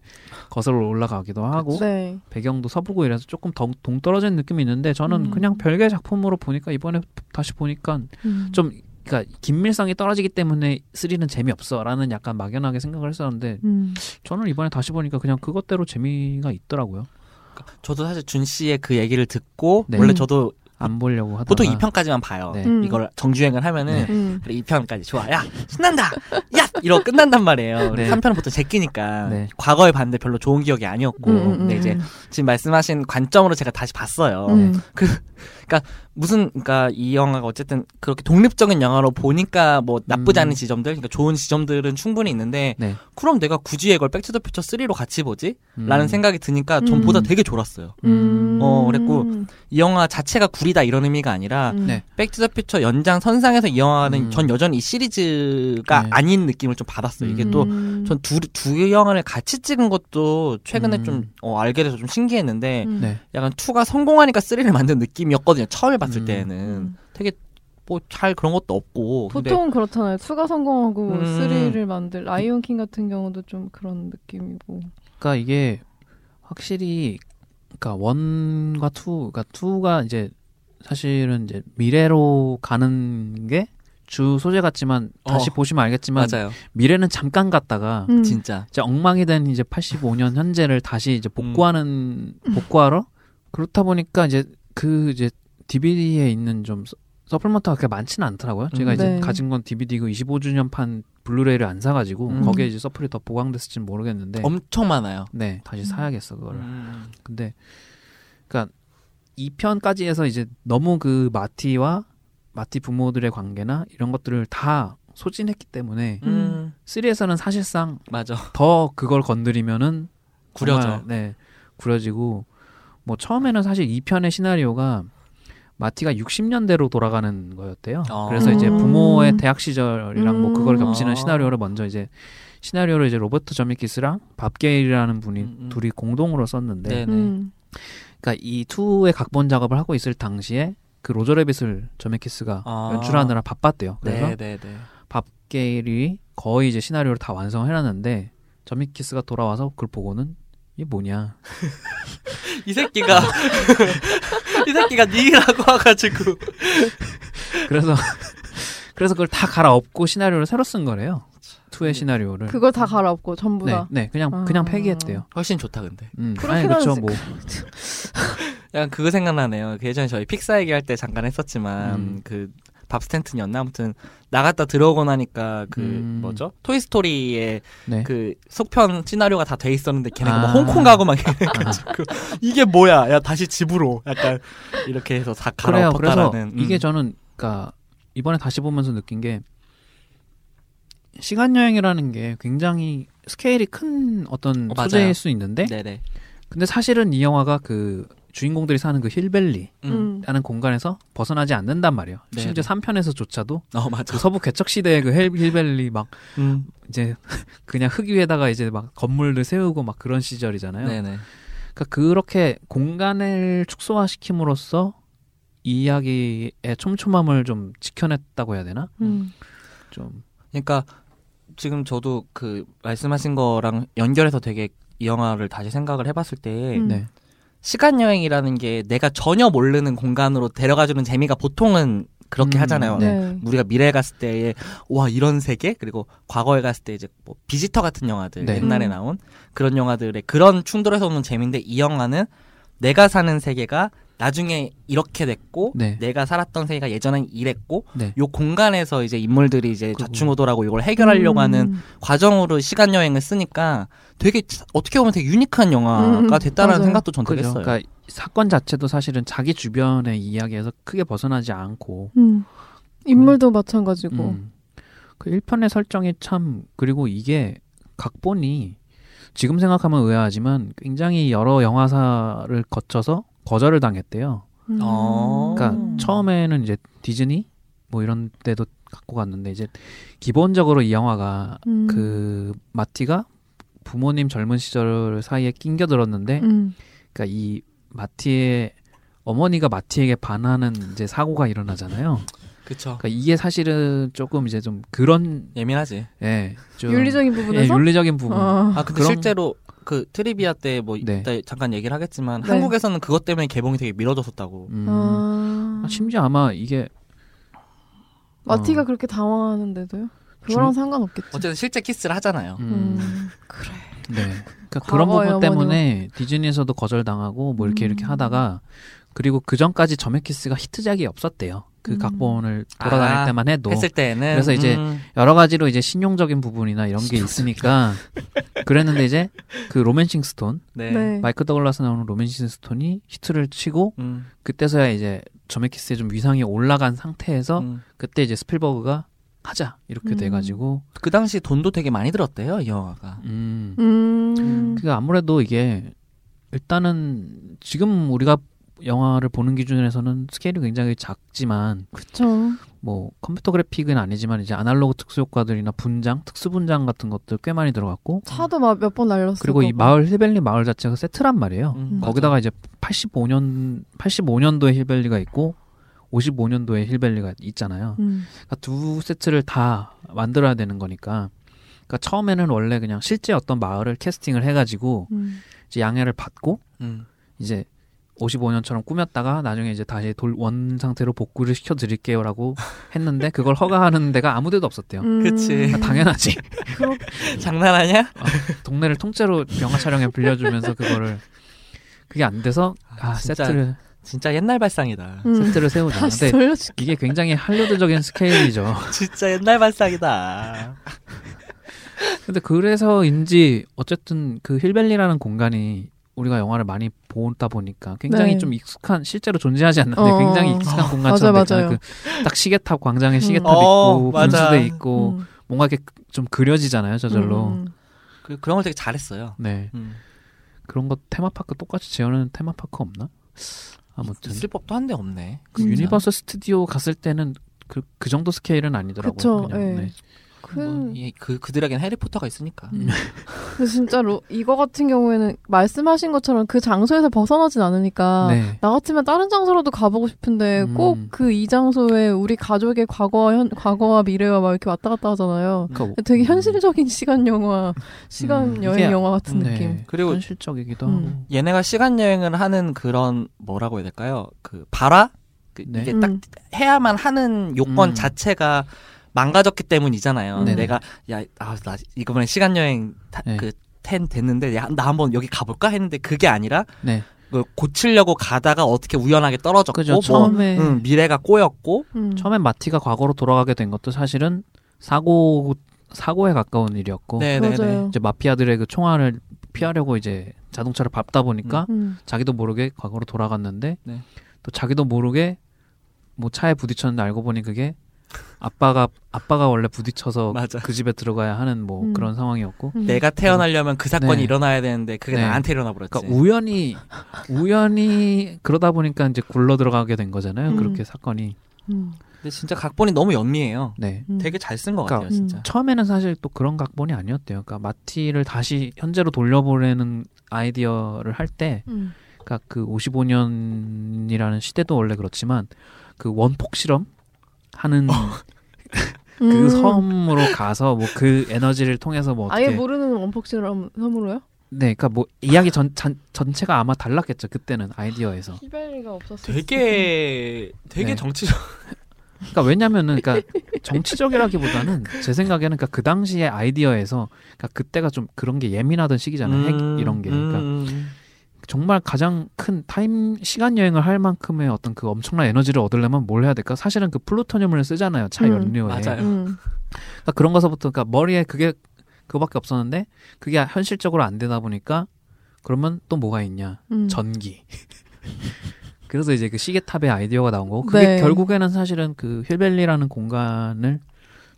Speaker 1: 거슬러 올라가기도 하고
Speaker 3: 네.
Speaker 1: 배경도 서부고 이래서 조금 더 동떨어진 느낌이 있는데 저는
Speaker 3: 음.
Speaker 1: 그냥 별개 작품으로 보니까 이번에 다시 보니까
Speaker 3: 음.
Speaker 1: 좀 그러니까 긴밀성이 떨어지기 때문에 3는 재미없어라는 약간 막연하게 생각을 했었는데
Speaker 3: 음.
Speaker 1: 저는 이번에 다시 보니까 그냥 그것대로 재미가 있더라고요.
Speaker 2: 저도 사실 준 씨의 그 얘기를 듣고
Speaker 1: 네.
Speaker 2: 원래
Speaker 3: 음.
Speaker 2: 저도
Speaker 1: 안 보려고 하다가
Speaker 2: 보통 2편까지만 봐요.
Speaker 1: 네.
Speaker 3: 음.
Speaker 2: 이걸 정주행을 하면은
Speaker 1: 네.
Speaker 3: 음.
Speaker 2: 그래 2편까지 좋아. 야 신난다. 야 이러고 끝난단 말이에요.
Speaker 1: 네.
Speaker 2: 3편은 보통 제끼니까
Speaker 1: 네.
Speaker 2: 과거에 봤는데 별로 좋은 기억이 아니었고
Speaker 3: 음, 음,
Speaker 2: 근데
Speaker 3: 음.
Speaker 2: 이제 지금 말씀하신 관점으로 제가 다시 봤어요.
Speaker 3: 음.
Speaker 2: 무슨 그러니까 이 영화가 어쨌든 그렇게 독립적인 영화로 보니까 뭐 나쁘지
Speaker 1: 음.
Speaker 2: 않은 지점들, 그러니까 좋은 지점들은 충분히 있는데
Speaker 1: 네.
Speaker 2: 그럼 내가 굳이 이걸 백투더퓨처 3로 같이 보지?
Speaker 1: 음.
Speaker 2: 라는 생각이 드니까 전
Speaker 3: 음.
Speaker 2: 보다 되게 졸았어요.
Speaker 3: 음.
Speaker 2: 어, 그랬고, 이 영화 자체가 구리다 이런 의미가 아니라
Speaker 3: 음.
Speaker 1: 네.
Speaker 2: 백투더퓨처 연장 선상에서 이 영화는
Speaker 1: 음.
Speaker 2: 전 여전히 이 시리즈가
Speaker 1: 네.
Speaker 2: 아닌 느낌을 좀 받았어요. 이게 또
Speaker 3: 음.
Speaker 2: 전두 두 영화를 같이 찍은 것도 최근에
Speaker 1: 음.
Speaker 2: 좀 어, 알게 돼서 좀 신기했는데
Speaker 3: 음.
Speaker 1: 네.
Speaker 2: 약간 2가 성공하니까 3를 만든 느낌이었거든요. 처음에 봤을
Speaker 1: 음.
Speaker 2: 때는
Speaker 3: 음.
Speaker 2: 되게 뭐 잘 그런 것도 없고 근데
Speaker 3: 보통 그렇잖아요. 2가 성공하고
Speaker 2: 음.
Speaker 3: 3를 만들 라이온 킹 같은 경우도 좀 그런 느낌이고.
Speaker 1: 그러니까 이게 확실히 그러니까 one과 two, 그러니까 two가 이제 사실은 이제 미래로 가는 게 주 소재 같지만 다시
Speaker 2: 어,
Speaker 1: 보시면 알겠지만
Speaker 2: 맞아요.
Speaker 1: 미래는 잠깐 갔다가
Speaker 3: 음.
Speaker 2: 진짜
Speaker 1: 이제 엉망이 된 이제 85년 현재를 다시 이제 복구하는 복구하러 그렇다 보니까 이제 그 이제 DVD에 있는 좀 서- supplement가 그렇게 많지는 않더라고요. 제가
Speaker 2: 음.
Speaker 1: 이제
Speaker 3: 네.
Speaker 1: 가진 건 DVD고 25주년 판 블루레이를 안 사가지고
Speaker 2: 음.
Speaker 1: 거기에 이제 supple이 더 보강됐을지는 모르겠는데
Speaker 2: 엄청 많아요.
Speaker 1: 네 다시 사야겠어 그거를.
Speaker 2: 음.
Speaker 1: 근데 그러니까 2편까지 해서 이제 너무 그 마티와 마티 부모들의 관계나 이런 것들을 다 소진했기 때문에
Speaker 2: 음.
Speaker 1: 3에서는 사실상
Speaker 2: 맞아.
Speaker 1: 더 그걸 건드리면은
Speaker 2: 구려져.
Speaker 1: 정말, 네 구려지고 뭐 처음에는 사실 2편의 시나리오가 마티가 60년대로 돌아가는 거였대요.
Speaker 2: 어.
Speaker 1: 그래서 이제
Speaker 3: 음.
Speaker 1: 부모의 대학 시절이랑 뭐 그걸
Speaker 3: 음.
Speaker 1: 겹치는
Speaker 2: 아.
Speaker 1: 시나리오를 먼저 이제 시나리오를 이제 로버트 저미키스랑 밥 게일이라는 분이
Speaker 2: 음, 음.
Speaker 1: 둘이 공동으로 썼는데
Speaker 2: 네네.
Speaker 3: 음.
Speaker 1: 그러니까 이 투의 각본 작업을 하고 있을 당시에 그 로저 레빗을 저메키스가
Speaker 2: 아.
Speaker 1: 연출하느라 바빴대요. 그래서
Speaker 2: 네네네.
Speaker 1: 밥 게일이 거의 이제 시나리오를 다 완성해놨는데 저미키스가 돌아와서 그걸 보고는 이게 뭐냐.
Speaker 2: 이 새끼가 이 새끼가 니라고 와가지고
Speaker 1: 그래서 그래서 그걸 다 갈아엎고 시나리오를 새로 쓴 거래요. 투의 시나리오를.
Speaker 3: 그걸 다 갈아엎고 전부
Speaker 1: 네,
Speaker 3: 다.
Speaker 1: 네, 그냥
Speaker 3: 아.
Speaker 1: 그냥 폐기했대요.
Speaker 2: 훨씬 좋다 근데.
Speaker 1: 음, 아니 그렇죠. 뭐.
Speaker 2: 약간 그거 생각나네요. 그 예전에 저희 픽사 얘기할 때 잠깐 했었지만
Speaker 1: 음.
Speaker 2: 그 밥 스탠튼이었나 아무튼 나갔다 들어오고 나니까 그
Speaker 1: 음.
Speaker 2: 뭐죠 토이 스토리의
Speaker 1: 네.
Speaker 2: 그 속편 시나리오가 다 돼 있었는데 걔네가 뭐
Speaker 1: 아.
Speaker 2: 홍콩 가고 막 이래가지고 이게 뭐야 야 다시 집으로 약간 이렇게 해서 다 갈아엎었다라는 음.
Speaker 1: 이게 저는 그러니까 이번에 다시 보면서 느낀 게 시간 여행이라는 게 굉장히 스케일이 큰 어떤
Speaker 2: 어, 맞아요.
Speaker 1: 소재일 수 있는데
Speaker 2: 네네.
Speaker 1: 근데 사실은 이 영화가 그 주인공들이 사는 그 힐밸리라는
Speaker 2: 음.
Speaker 3: 음.
Speaker 1: 공간에서 벗어나지 않는단 말이에요.
Speaker 2: 네,
Speaker 1: 심지어
Speaker 2: 네.
Speaker 1: 3편에서조차도
Speaker 2: 어 맞아.
Speaker 1: 그 서부 개척 시대의 그 힐- 힐밸리 막
Speaker 2: 음.
Speaker 1: 이제 그냥 흙 위에다가 이제 막 건물들 세우고 막 그런 시절이잖아요.
Speaker 2: 네네.
Speaker 1: 그러니까 그렇게 공간을 축소화시킴으로써 이 이야기의 촘촘함을 좀 지켜냈다고 해야 되나?
Speaker 3: 음.
Speaker 1: 좀
Speaker 2: 그러니까 지금 저도 그 말씀하신 거랑 연결해서 되게 이 영화를 다시 생각을 해봤을 때
Speaker 3: 음.
Speaker 1: 네.
Speaker 2: 시간 여행이라는 게 내가 전혀 모르는 공간으로 데려가주는 재미가 보통은 그렇게
Speaker 1: 음,
Speaker 2: 하잖아요.
Speaker 3: 네.
Speaker 2: 우리가 미래에 갔을 때에 와 이런 세계 그리고 과거에 갔을 때 이제 뭐 비지터 같은 영화들
Speaker 1: 네.
Speaker 2: 옛날에
Speaker 3: 음.
Speaker 2: 나온 그런 영화들의 그런 충돌에서 오는 재미인데 이 영화는 내가 사는 세계가 나중에 이렇게 됐고
Speaker 1: 네.
Speaker 2: 내가 살았던 세계가 예전엔 이랬고
Speaker 1: 네.
Speaker 2: 요 공간에서 이제 인물들이 이제
Speaker 1: 그리고-
Speaker 2: 좌충우돌하고 이걸 해결하려고
Speaker 3: 음.
Speaker 2: 하는 과정으로 시간 여행을 쓰니까 되게 어떻게 보면 되게 유니크한 영화가
Speaker 3: 음,
Speaker 2: 됐다라는
Speaker 3: 맞아요.
Speaker 2: 생각도 전. 했어요.
Speaker 1: 그러니까 사건 자체도 사실은 자기 주변의 이야기에서 크게 벗어나지 않고
Speaker 3: 음. 인물도 마찬가지고.
Speaker 1: 음. 그 1편의 설정이 참 그리고 이게 각본이 지금 생각하면 의아하지만 굉장히 여러 영화사를 거쳐서 거절을 당했대요.
Speaker 3: 음.
Speaker 2: 어.
Speaker 1: 그러니까
Speaker 2: 음.
Speaker 1: 처음에는 이제 디즈니 뭐 이런 데도 갖고 갔는데 이제 기본적으로 이 영화가
Speaker 3: 음.
Speaker 1: 그 마티가 부모님 젊은 시절 사이에 낑겨들었는데
Speaker 3: 음.
Speaker 1: 그러니까 이 마티의 어머니가 마티에게 반하는 이제 사고가 일어나잖아요.
Speaker 2: 그쵸.
Speaker 1: 그러니까 이게 사실은 조금 이제 좀 그런
Speaker 2: 예민하지.
Speaker 1: 예, 좀
Speaker 3: 윤리적인
Speaker 1: 예,
Speaker 3: 부분에서
Speaker 1: 윤리적인 부분.
Speaker 3: 어.
Speaker 2: 아 근데
Speaker 1: 그런-
Speaker 2: 실제로 그 트리비아 때뭐
Speaker 1: 네.
Speaker 2: 이따 잠깐 얘기를 하겠지만
Speaker 3: 네.
Speaker 2: 한국에서는 그것 때문에 개봉이 되게 미뤄졌었다고.
Speaker 1: 음.
Speaker 3: 아.
Speaker 1: 아, 심지어 아마 이게
Speaker 3: 마티가
Speaker 1: 어.
Speaker 3: 그렇게 당황하는데도요? 그거랑 상관없겠죠.
Speaker 2: 어쨌든 실제 키스를 하잖아요.
Speaker 1: 음,
Speaker 3: 음. 그래.
Speaker 1: 네. 그러니까 그런 부분 때문에 디즈니에서도 거절당하고 뭐 이렇게
Speaker 3: 음.
Speaker 1: 이렇게 하다가 그리고 그 전까지 제메키스가 히트작이 없었대요. 그
Speaker 3: 음.
Speaker 1: 각본을 돌아다닐
Speaker 2: 아,
Speaker 1: 때만 해도
Speaker 2: 했을 때는
Speaker 1: 그래서 이제
Speaker 2: 음,
Speaker 1: 여러 가지로 이제 신용적인 부분이나 이런 게 있으니까 그랬는데 이제 그 로맨싱 스톤
Speaker 2: 네.
Speaker 3: 네.
Speaker 1: 마이크 더글라스 나오는 로맨싱 스톤이 히트를 치고
Speaker 2: 음,
Speaker 1: 그때서야 이제 제메키스의 좀 위상이 올라간 상태에서
Speaker 2: 음.
Speaker 1: 그때 이제 스필버그가 하자 이렇게
Speaker 3: 음.
Speaker 1: 돼가지고
Speaker 2: 그 당시 돈도 되게 많이 들었대요 이 영화가.
Speaker 1: 음
Speaker 3: 음.
Speaker 1: 그게 아무래도 이게 일단은 지금 우리가 영화를 보는 기준에서는 스케일이 굉장히 작지만
Speaker 3: 그쵸.
Speaker 1: 뭐 컴퓨터 그래픽은 아니지만 이제 아날로그 특수 효과들이나 분장, 특수 분장 같은 것들 꽤 많이 들어갔고
Speaker 3: 차도 몇번 날렸어.
Speaker 1: 그리고 이 마을 힐벨리 마을 자체가 세트란 말이에요.
Speaker 2: 음,
Speaker 1: 거기다가 이제 85년 85년도에 힐벨리가 있고 55년도에 힐벨리가 있잖아요.
Speaker 3: 음.
Speaker 1: 그러니까 두 세트를 다 만들어야 되는 거니까. 그러니까 처음에는 원래 그냥 실제 어떤 마을을 캐스팅을 해가지고
Speaker 3: 음.
Speaker 1: 이제 양해를 받고
Speaker 2: 음.
Speaker 1: 이제 55년처럼 꾸몄다가 나중에 이제 다시 돌 원 상태로 복구를 시켜 드릴게요라고 했는데 그걸 허가하는 데가 아무 데도 없었대요.
Speaker 3: 음.
Speaker 2: 그치.
Speaker 1: 아, 당연하지.
Speaker 2: 장난하냐?
Speaker 1: 동네를 통째로 영화 촬영에 빌려주면서 그거를 그게 안 돼서 아,
Speaker 2: 아, 진짜.
Speaker 1: 세트를
Speaker 2: 진짜 옛날 발상이다.
Speaker 3: 음.
Speaker 1: 세트를 세우자.
Speaker 3: 다시
Speaker 1: 근데
Speaker 3: 돌려줄게.
Speaker 1: 이게 굉장히 할리우드적인 스케일이죠.
Speaker 2: 진짜 옛날 발상이다.
Speaker 1: 근데 그래서인지 어쨌든 그 힐벨리라는 공간이 우리가 영화를 많이 보다 보니까 굉장히
Speaker 3: 네.
Speaker 1: 좀 익숙한 실제로 존재하지 않는데
Speaker 3: 어.
Speaker 1: 굉장히 익숙한
Speaker 2: 어,
Speaker 1: 공간처럼
Speaker 3: 맞아요,
Speaker 1: 됐잖아요.
Speaker 3: 맞아요.
Speaker 1: 그딱 시계탑 광장에 시계탑
Speaker 2: 어,
Speaker 1: 있고
Speaker 2: 맞아.
Speaker 1: 분수대 있고
Speaker 3: 음.
Speaker 1: 뭔가 이렇게 좀 그려지잖아요 저절로.
Speaker 3: 음.
Speaker 2: 그, 그런 걸 되게 잘했어요.
Speaker 1: 네
Speaker 2: 음.
Speaker 1: 그런 거 테마파크 똑같이 재현하는 테마파크 없나? 아무튼
Speaker 2: 있을 법도 한데 없네.
Speaker 1: 그
Speaker 3: 음.
Speaker 1: 유니버설 스튜디오 갔을 때는 그, 그 정도 스케일은 아니더라고요.
Speaker 3: 그쵸,
Speaker 1: 그냥.
Speaker 3: 예.
Speaker 1: 네.
Speaker 3: 그,
Speaker 2: 뭐, 이- 그 그들에겐 해리포터가 있으니까.
Speaker 1: 음.
Speaker 3: 근데 진짜로 이거 같은 경우에는 말씀하신 것처럼 그 장소에서 벗어나진 않으니까
Speaker 1: 네.
Speaker 3: 나 같으면 다른 장소라도 가보고 싶은데
Speaker 1: 음.
Speaker 3: 꼭 그 이 장소에 우리 가족의 과거와 현, 과거와 미래와 막 이렇게 왔다 갔다 하잖아요.
Speaker 1: 그러니까
Speaker 3: 되게
Speaker 1: 음.
Speaker 3: 현실적인 시간 영화, 시간
Speaker 1: 음,
Speaker 3: 여행 영화 같은
Speaker 1: 네.
Speaker 3: 느낌.
Speaker 2: 그리고-
Speaker 1: 현실적이기도
Speaker 3: 음.
Speaker 1: 하고.
Speaker 2: 얘네가 시간 여행을 하는 그런 뭐라고 해야 될까요? 그 발화? 그
Speaker 1: 네.
Speaker 2: 이게 딱
Speaker 3: 음.
Speaker 2: 해야만 하는 요건
Speaker 1: 음.
Speaker 2: 자체가 망가졌기 때문이잖아요.
Speaker 3: 음.
Speaker 1: 네네.
Speaker 2: 내가 야, 아, 나 이번에 시간 여행 다-
Speaker 1: 네.
Speaker 2: 그텐 됐는데 야, 나 한번 여기 가볼까 했는데 그게 아니라
Speaker 1: 네.
Speaker 2: 그 고치려고 가다가 어떻게 우연하게 떨어졌고
Speaker 1: 그죠.
Speaker 2: 뭐
Speaker 1: 처음에
Speaker 2: 응, 미래가 꼬였고
Speaker 3: 음.
Speaker 1: 처음엔 마티가 과거로 돌아가게 된 것도 사실은 사고 사고에 가까운 일이었고
Speaker 2: 네네네.
Speaker 3: 맞아요.
Speaker 1: 이제 마피아들의 그 총알을 피하려고 이제 자동차를 밟다 보니까
Speaker 3: 음.
Speaker 1: 자기도 모르게 과거로 돌아갔는데
Speaker 2: 네.
Speaker 1: 또 자기도 모르게 뭐 차에 부딪혔는데 알고 보니 그게 아빠가 아빠가 원래 부딪혀서
Speaker 2: 맞아.
Speaker 1: 그 집에 들어가야 하는 뭐
Speaker 3: 음.
Speaker 1: 그런 상황이었고
Speaker 3: 음.
Speaker 2: 내가 태어나려면 그 사건이
Speaker 1: 네.
Speaker 2: 일어나야 되는데 그게
Speaker 1: 네.
Speaker 2: 나한테 일어나 버렸지.
Speaker 1: 그러니까 우연히 우연히 그러다 보니까 이제 굴러 들어가게 된 거잖아요.
Speaker 3: 음.
Speaker 1: 그렇게 사건이
Speaker 3: 음.
Speaker 2: 근데 진짜 각본이 너무 연미해요.
Speaker 1: 네.
Speaker 3: 음.
Speaker 2: 되게 잘 쓴것
Speaker 1: 그러니까
Speaker 2: 같아요, 진짜.
Speaker 1: 처음에는 사실 또 그런 각본이 아니었대요. 그러니까 마티를 다시 현재로 돌려보내는 아이디어를 할 때,
Speaker 3: 음.
Speaker 1: 그러니까 그 55년이라는 시대도 원래 그렇지만 그 원폭 실험 하는 그
Speaker 3: 음.
Speaker 1: 섬으로 가서 뭐 그 에너지를 통해서 뭐 어떻게
Speaker 3: 아예 모르는 원폭스럼 섬으로요?
Speaker 1: 네, 그러니까 뭐 이야기 전, 전 전체가 아마 달랐겠죠 그때는 아이디어에서.
Speaker 3: 히벨리가 없었을
Speaker 2: 되게 되게
Speaker 1: 네.
Speaker 2: 정치적.
Speaker 1: 그러니까 왜냐면은 그러니까 정치적이라기보다는 제 생각에는 그러니까 그 당시의 아이디어에서 그러니까 그때가 좀 그런 게 예민하던 시기잖아요. 핵 이런 게. 그러니까
Speaker 2: 음.
Speaker 1: 정말 가장 큰 타임 시간 여행을 할 만큼의 어떤 그 엄청난 에너지를 얻으려면 뭘 해야 될까? 사실은 그 플루토늄을 쓰잖아요. 차
Speaker 3: 음,
Speaker 1: 연료에.
Speaker 2: 맞아요.
Speaker 3: 음.
Speaker 1: 그러니까 그런 거서부터 그러니까 머리에 그게 그거밖에 없었는데 그게 현실적으로 안 되다 보니까 그러면 또 뭐가 있냐?
Speaker 3: 음.
Speaker 1: 전기. 그래서 이제 그 시계탑의 아이디어가 나온 거고 그게
Speaker 3: 네.
Speaker 1: 결국에는 사실은 그 힐벨리라는 공간을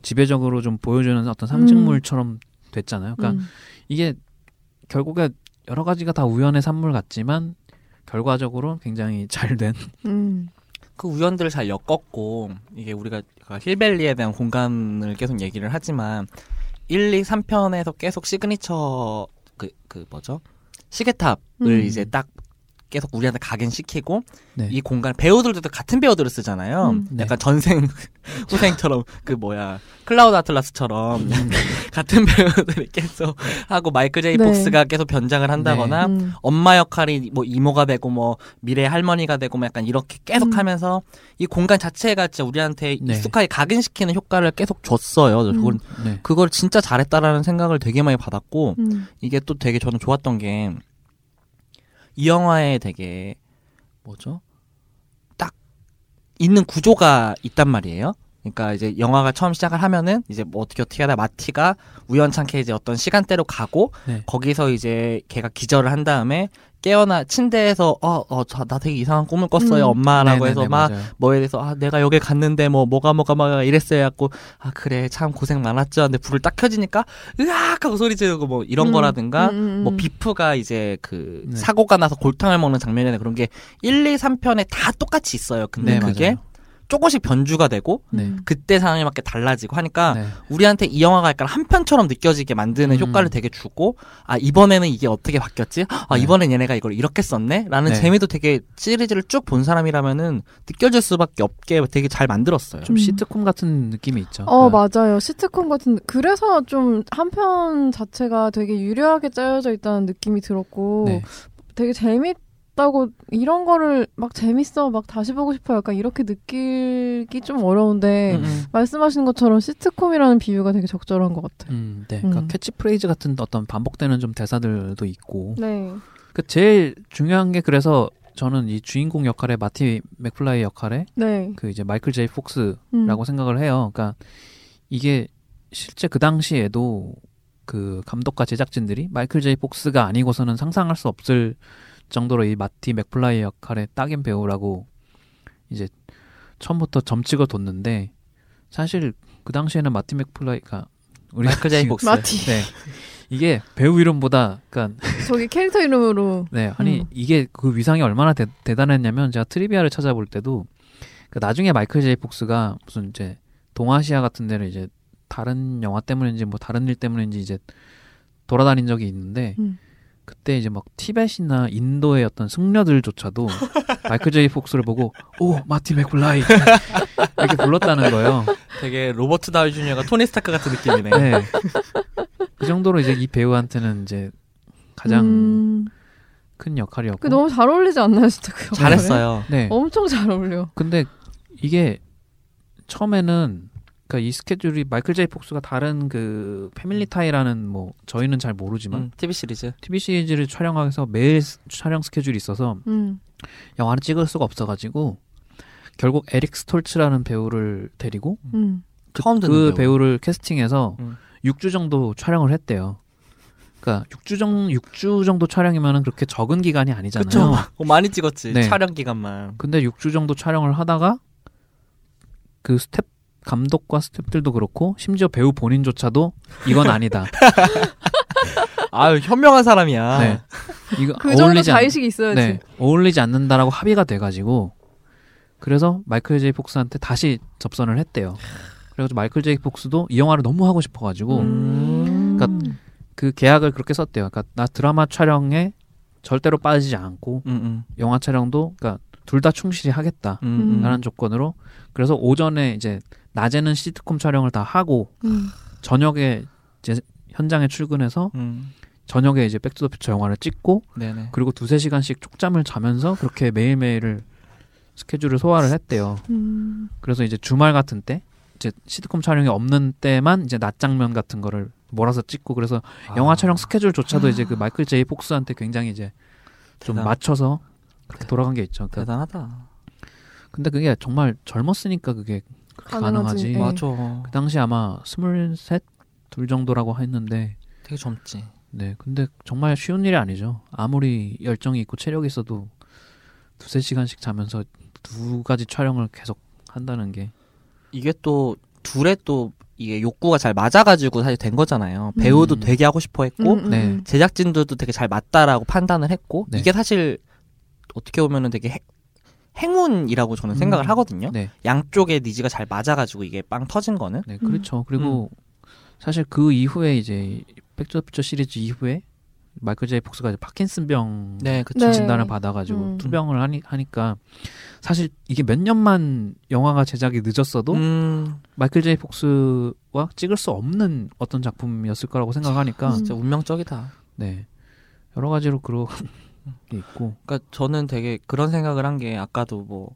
Speaker 1: 지배적으로 좀 보여주는 어떤 상징물처럼 됐잖아요. 그러니까
Speaker 3: 음.
Speaker 1: 이게 결국에 여러 가지가 다 우연의 산물 같지만 결과적으로 굉장히 잘된
Speaker 3: 음.
Speaker 2: 그 우연들을 잘 엮었고 이게 우리가 그 힐벨리에 대한 공간을 계속 얘기를 하지만 1, 2, 3편에서 계속 시그니처 그, 그 뭐죠? 시계탑을
Speaker 3: 음.
Speaker 2: 이제 딱 계속 우리한테 각인시키고
Speaker 1: 네.
Speaker 2: 이 공간 배우들도 같은 배우들을 쓰잖아요.
Speaker 3: 음.
Speaker 1: 네.
Speaker 2: 약간 전생 후생처럼 그 뭐야 클라우드 아틀라스처럼
Speaker 1: 음.
Speaker 2: 같은 배우들이 계속 하고 마이클 제이
Speaker 3: 네.
Speaker 2: 폭스가 계속 변장을 한다거나
Speaker 3: 음.
Speaker 2: 엄마 역할이 뭐 이모가 되고 뭐 미래 할머니가 되고 뭐 약간 이렇게 계속
Speaker 3: 음.
Speaker 2: 하면서 이 공간 자체가 진짜 우리한테
Speaker 1: 네.
Speaker 2: 익숙하게 각인시키는 효과를 계속 줬어요.
Speaker 3: 음.
Speaker 2: 그걸,
Speaker 1: 네.
Speaker 2: 그걸 진짜 잘했다라는 생각을 되게 많이 받았고
Speaker 3: 음.
Speaker 2: 이게 또 되게 저는 좋았던 게 이 영화에 되게 뭐죠? 딱 있는 구조가 있단 말이에요. 그러니까 이제 영화가 처음 시작을 하면은 이제 뭐 어떻게 어떻게 하다 마티가 우연찮게 이제 어떤 시간대로 가고
Speaker 1: 네.
Speaker 2: 거기서 이제 걔가 기절을 한 다음에 깨어나 침대에서 어어나 되게 이상한 꿈을 꿨어요
Speaker 3: 음.
Speaker 2: 엄마라고
Speaker 1: 네네네,
Speaker 2: 해서 막
Speaker 1: 맞아요.
Speaker 2: 뭐에 대해서 아 내가 여기 갔는데 뭐 뭐가 뭐가 막 이랬어요 갖고 아 그래 참 고생 많았죠 근데 불을 딱 켜지니까 으악 하고 소리 지르고 뭐 이런
Speaker 3: 음.
Speaker 2: 거라든가
Speaker 3: 음, 음,
Speaker 2: 뭐
Speaker 3: 음.
Speaker 2: 비프가 이제 그
Speaker 1: 네.
Speaker 2: 사고가 나서 골탕을 먹는 장면이나 그런 게 1, 2, 3편에 다 똑같이 있어요 근데
Speaker 1: 네,
Speaker 2: 그게
Speaker 1: 맞아요.
Speaker 2: 조금씩 변주가 되고
Speaker 1: 네.
Speaker 3: 음.
Speaker 2: 그때 상황에 맞게 달라지고 하니까
Speaker 1: 네.
Speaker 2: 우리한테 이 영화가 약간 한 편처럼 느껴지게 만드는
Speaker 1: 음.
Speaker 2: 효과를 되게 주고 아 이번에는 이게 어떻게 바뀌었지? 아
Speaker 1: 네.
Speaker 2: 이번엔 얘네가 이걸 이렇게 썼네?라는
Speaker 1: 네.
Speaker 2: 재미도 되게 시리즈를 쭉 본 사람이라면은 느껴질 수밖에 없게 되게 잘 만들었어요.
Speaker 1: 좀
Speaker 3: 음.
Speaker 1: 시트콤 같은 느낌이 있죠.
Speaker 3: 어
Speaker 1: 그러니까
Speaker 3: 맞아요 시트콤 같은 그래서 좀 한편 자체가 되게 유려하게 짜여져 있다는 느낌이 들었고
Speaker 1: 네.
Speaker 3: 되게 재밌다고 이런 거를 막 재밌어 막 다시 보고 싶어 약간 이렇게 느끼기 좀 어려운데
Speaker 2: 음, 음.
Speaker 3: 말씀하신 것처럼 시트콤이라는 비유가 되게 적절한 것 같아요.
Speaker 1: 음, 네. 그러니까
Speaker 3: 음.
Speaker 1: 캐치프레이즈 같은 어떤 반복되는 좀 대사들도 있고.
Speaker 3: 네.
Speaker 1: 그 제일 중요한 게 그래서 저는 이 주인공 역할의 마티 맥플라이 역할에
Speaker 3: 네.
Speaker 1: 그 이제 마이클 제이 폭스라고
Speaker 3: 음.
Speaker 1: 생각을 해요. 그러니까 이게 실제 그 당시에도 그 감독과 제작진들이 마이클 제이 폭스가 아니고서는 상상할 수 없을 정도로 이 마티 맥플라이 역할에 딱인 배우라고 이제 처음부터 점찍어 뒀는데 사실 그 당시에는 마티 맥플라이가 우리
Speaker 2: 마이클 제이 폭스.
Speaker 3: 마티.
Speaker 1: 네 이게 배우 이름보다 그러니까
Speaker 3: 저기 캐릭터 이름으로
Speaker 1: 네 아니
Speaker 3: 음.
Speaker 1: 이게 그 위상이 얼마나 대, 대단했냐면 제가 trivia를 찾아볼 때도 그 나중에 마이클 제이 폭스가 무슨 이제 동아시아 같은 데를 이제 다른 영화 때문인지 뭐 다른 일 때문인지 이제 돌아다닌 적이 있는데
Speaker 3: 음.
Speaker 1: 그때 이제 막 티벳이나 인도의 어떤 승려들조차도 마이클 제이 폭스를 보고 오 마티 맥플라이 이렇게 불렀다는 거예요.
Speaker 2: 되게 로버트 다우니 주니어가 토니 스타크 같은 느낌이네.
Speaker 1: 네. 그 정도로 이제 이 배우한테는 이제 가장
Speaker 3: 음.
Speaker 1: 큰 역할이었고.
Speaker 3: 그 너무 잘 어울리지 않나요 진짜 그?
Speaker 2: 잘했어요.
Speaker 1: 네.
Speaker 3: 엄청 잘 어울려.
Speaker 1: 근데 이게 처음에는 그러니까 이 스케줄이 마이클 제이 폭스가 다른 그 Family Tie라는 뭐 저희는 잘 모르지만
Speaker 2: 음, TV 시리즈.
Speaker 1: TV 시리즈를 촬영하기 위해서 매일 스- 촬영 스케줄이 있어서
Speaker 3: 음.
Speaker 1: 영화를 찍을 수가 없어가지고 결국 에릭 스톨츠라는 배우를 데리고
Speaker 3: 음.
Speaker 1: 그,
Speaker 2: 처음 듣는
Speaker 1: 그
Speaker 2: 배우.
Speaker 1: 배우를 캐스팅해서
Speaker 2: 음.
Speaker 1: 6주 정도 촬영을 했대요. 그러니까 6주 정 6주 정도 촬영이면은 그렇게 적은 기간이 아니잖아요.
Speaker 2: 그쵸. 어, 많이 찍었지.
Speaker 1: 네.
Speaker 2: 촬영 기간만.
Speaker 1: 근데 6주 정도 촬영을 하다가 그 감독과 스태프들도 그렇고 심지어 배우 본인조차도 이건 아니다.
Speaker 2: 아유 현명한 사람이야.
Speaker 1: 네. 이거
Speaker 3: 그 정도
Speaker 1: 어울리지 않,
Speaker 3: 자의식이 있어야지.
Speaker 1: 네, 어울리지 않는다라고 합의가 돼가지고 그래서 마이클 제이 폭스한테 다시 접선을 했대요. 그래가지고 마이클 제이 폭스도 이 영화를 너무 하고 싶어가지고
Speaker 2: 음.
Speaker 1: 그러니까 그 계약을 그렇게 썼대요. 그러니까 나 드라마 촬영에 절대로 빠지지 않고
Speaker 2: 음, 음,
Speaker 1: 영화 촬영도 그러니까 둘 다 충실히 하겠다.
Speaker 2: 음, 음.
Speaker 1: 라는 조건으로 그래서 오전에 이제 낮에는 시트콤 촬영을 다 하고
Speaker 3: 음.
Speaker 1: 저녁에 이제 현장에 출근해서
Speaker 2: 음.
Speaker 1: 저녁에 이제 백투더퓨처 영화를 찍고
Speaker 2: 네네.
Speaker 1: 그리고 두세 시간씩 쪽잠을 자면서 그렇게 매일매일을 스케줄을 소화를 했대요.
Speaker 3: 음.
Speaker 1: 그래서 이제 주말 같은 때 이제 시트콤 촬영이 없는 때만 이제 낮 장면 같은 거를 몰아서 찍고 그래서 영화
Speaker 2: 아,
Speaker 1: 촬영 스케줄조차도 이제 그 마이클 제이 폭스한테 굉장히 이제 좀
Speaker 2: 대단-
Speaker 1: 맞춰서 그렇게 돌아간 게 있죠. 그러니까
Speaker 2: 대단하다.
Speaker 1: 근데 그게 정말 젊었으니까 그게 가능하지.
Speaker 3: 가능하지. 네.
Speaker 2: 맞아.
Speaker 1: 그 당시 아마 스물셋 둘 정도라고 했는데
Speaker 2: 되게 젊지.
Speaker 1: 네 근데 정말 쉬운 일이 아니죠. 아무리 열정이 있고 체력이 있어도 두세 시간씩 자면서 두 가지 촬영을 계속 한다는 게
Speaker 2: 이게 또 둘의 또 이게 욕구가 잘 맞아가지고 사실 된 거잖아요. 배우도
Speaker 1: 음.
Speaker 2: 되게 하고 싶어 했고
Speaker 3: 음, 음,
Speaker 1: 네.
Speaker 3: 음.
Speaker 2: 제작진들도 되게 잘 맞다라고 판단을 했고
Speaker 1: 네.
Speaker 2: 이게 사실 어떻게 보면은 되게 행, 행운이라고 저는 생각을
Speaker 1: 음.
Speaker 2: 하거든요.
Speaker 1: 네,
Speaker 2: 양쪽의 needs가 잘 맞아가지고 이게 빵 터진 거는
Speaker 1: 네
Speaker 3: 음.
Speaker 1: 그렇죠. 그리고 사실 그 이후에 이제 백투더퓨처 시리즈 이후에 마이클 제이 폭스가 이제 파킨슨병
Speaker 2: 네, 그쵸.
Speaker 3: 네.
Speaker 1: 진단을 받아가지고
Speaker 3: 음.
Speaker 1: 투병을 하니, 하니까 사실 이게 몇 년만 영화가 제작이 늦었어도
Speaker 2: 음,
Speaker 1: 마이클 제이 폭스와 찍을 수 없는 어떤 작품이었을 거라고 생각하니까
Speaker 3: 음.
Speaker 2: 진짜 운명적이다.
Speaker 1: 네 여러 가지로 그런 게 있고.
Speaker 2: 그러니까 저는 되게 그런 생각을 한 게 아까도 뭐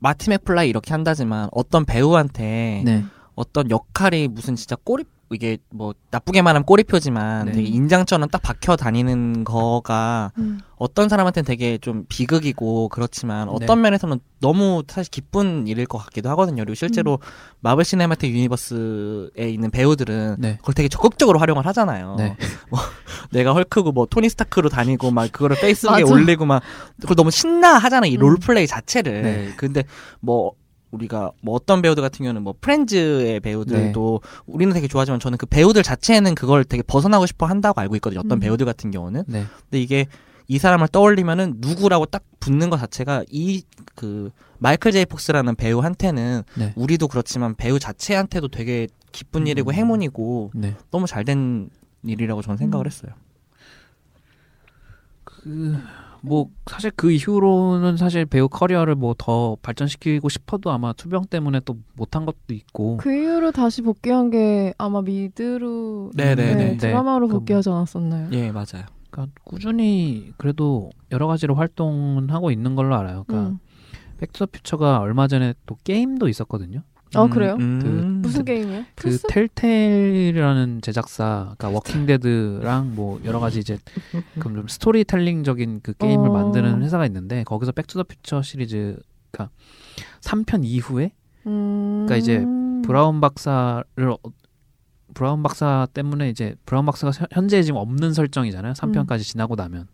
Speaker 2: 마티 맥플라이 이렇게 한다지만 어떤 배우한테
Speaker 1: 네.
Speaker 2: 어떤 역할이 무슨 진짜 꼬리 이게 뭐 나쁘게 말하면 꼬리표지만
Speaker 1: 네.
Speaker 2: 되게 인장처럼 딱 박혀 다니는 거가
Speaker 3: 음.
Speaker 2: 어떤 사람한테는 되게 좀 비극이고 그렇지만
Speaker 1: 네.
Speaker 2: 어떤 면에서는 너무 사실 기쁜 일일 것 같기도 하거든요. 그리고 실제로 마블 시네마틱 유니버스에 있는 배우들은
Speaker 1: 네.
Speaker 2: 그걸 되게 적극적으로 활용을 하잖아요.
Speaker 1: 네.
Speaker 2: 내가 헐크고 뭐 토니 스타크로 다니고 막 그거를 페이스북에. 올리고 막 그걸 너무 신나 하잖아 이
Speaker 3: 음.
Speaker 2: 롤플레이 자체를.
Speaker 1: 네.
Speaker 2: 근데 뭐 우리가 뭐 어떤 배우들 같은 경우는 뭐 프렌즈의 배우들도 우리는 되게 좋아하지만 저는 그 배우들 자체는 그걸 되게 벗어나고 싶어 한다고 알고 있거든요. 어떤
Speaker 3: 음.
Speaker 2: 배우들 같은 경우는.
Speaker 1: 네.
Speaker 2: 근데 이게 이 사람을 떠올리면은 누구라고 딱 붙는 것 자체가 이 그 마이클 제이 폭스라는 배우한테는
Speaker 1: 네.
Speaker 2: 우리도 그렇지만 배우 자체한테도 되게 기쁜
Speaker 1: 음.
Speaker 2: 일이고 행운이고
Speaker 1: 네.
Speaker 2: 너무 잘 된 일이라고 저는 생각을
Speaker 3: 음.
Speaker 2: 했어요.
Speaker 1: 뭐 사실 그 이후로는 사실 배우 커리어를 뭐 더 발전시키고 싶어도 아마 투병 때문에 또 못한 것도 있고
Speaker 3: 그 이후로 다시 복귀한 게 아마 미드로
Speaker 2: 네네네.
Speaker 3: 네,
Speaker 1: 네.
Speaker 3: 드라마로
Speaker 1: 그
Speaker 3: 복귀하지 않았었나요?
Speaker 2: 예, 맞아요.
Speaker 1: 그러니까 꾸준히 그래도 여러 가지로 활동은 하고 있는 걸로 알아요. 그러니까
Speaker 3: 음.
Speaker 1: 백투더퓨처가 얼마 전에 또 게임도 있었거든요.
Speaker 3: 어, 그래요?
Speaker 2: 음.
Speaker 3: 무슨 게임이요?
Speaker 1: 그
Speaker 3: 플스?
Speaker 1: 텔테일이라는 제작사, 그러니까 워킹데드랑 뭐 여러 가지 이제 그럼 좀 스토리텔링적인 그 게임을
Speaker 3: 어.
Speaker 1: 만드는 회사가 있는데 거기서 백투더퓨처 시리즈, 그러니까 3편 이후에
Speaker 3: 음.
Speaker 1: 그러니까 이제 브라운 박사를 어- 브라운 박사 때문에 이제 브라운 박사가 현- 현재 지금 없는 설정이잖아요. 3편까지 지나고 나면.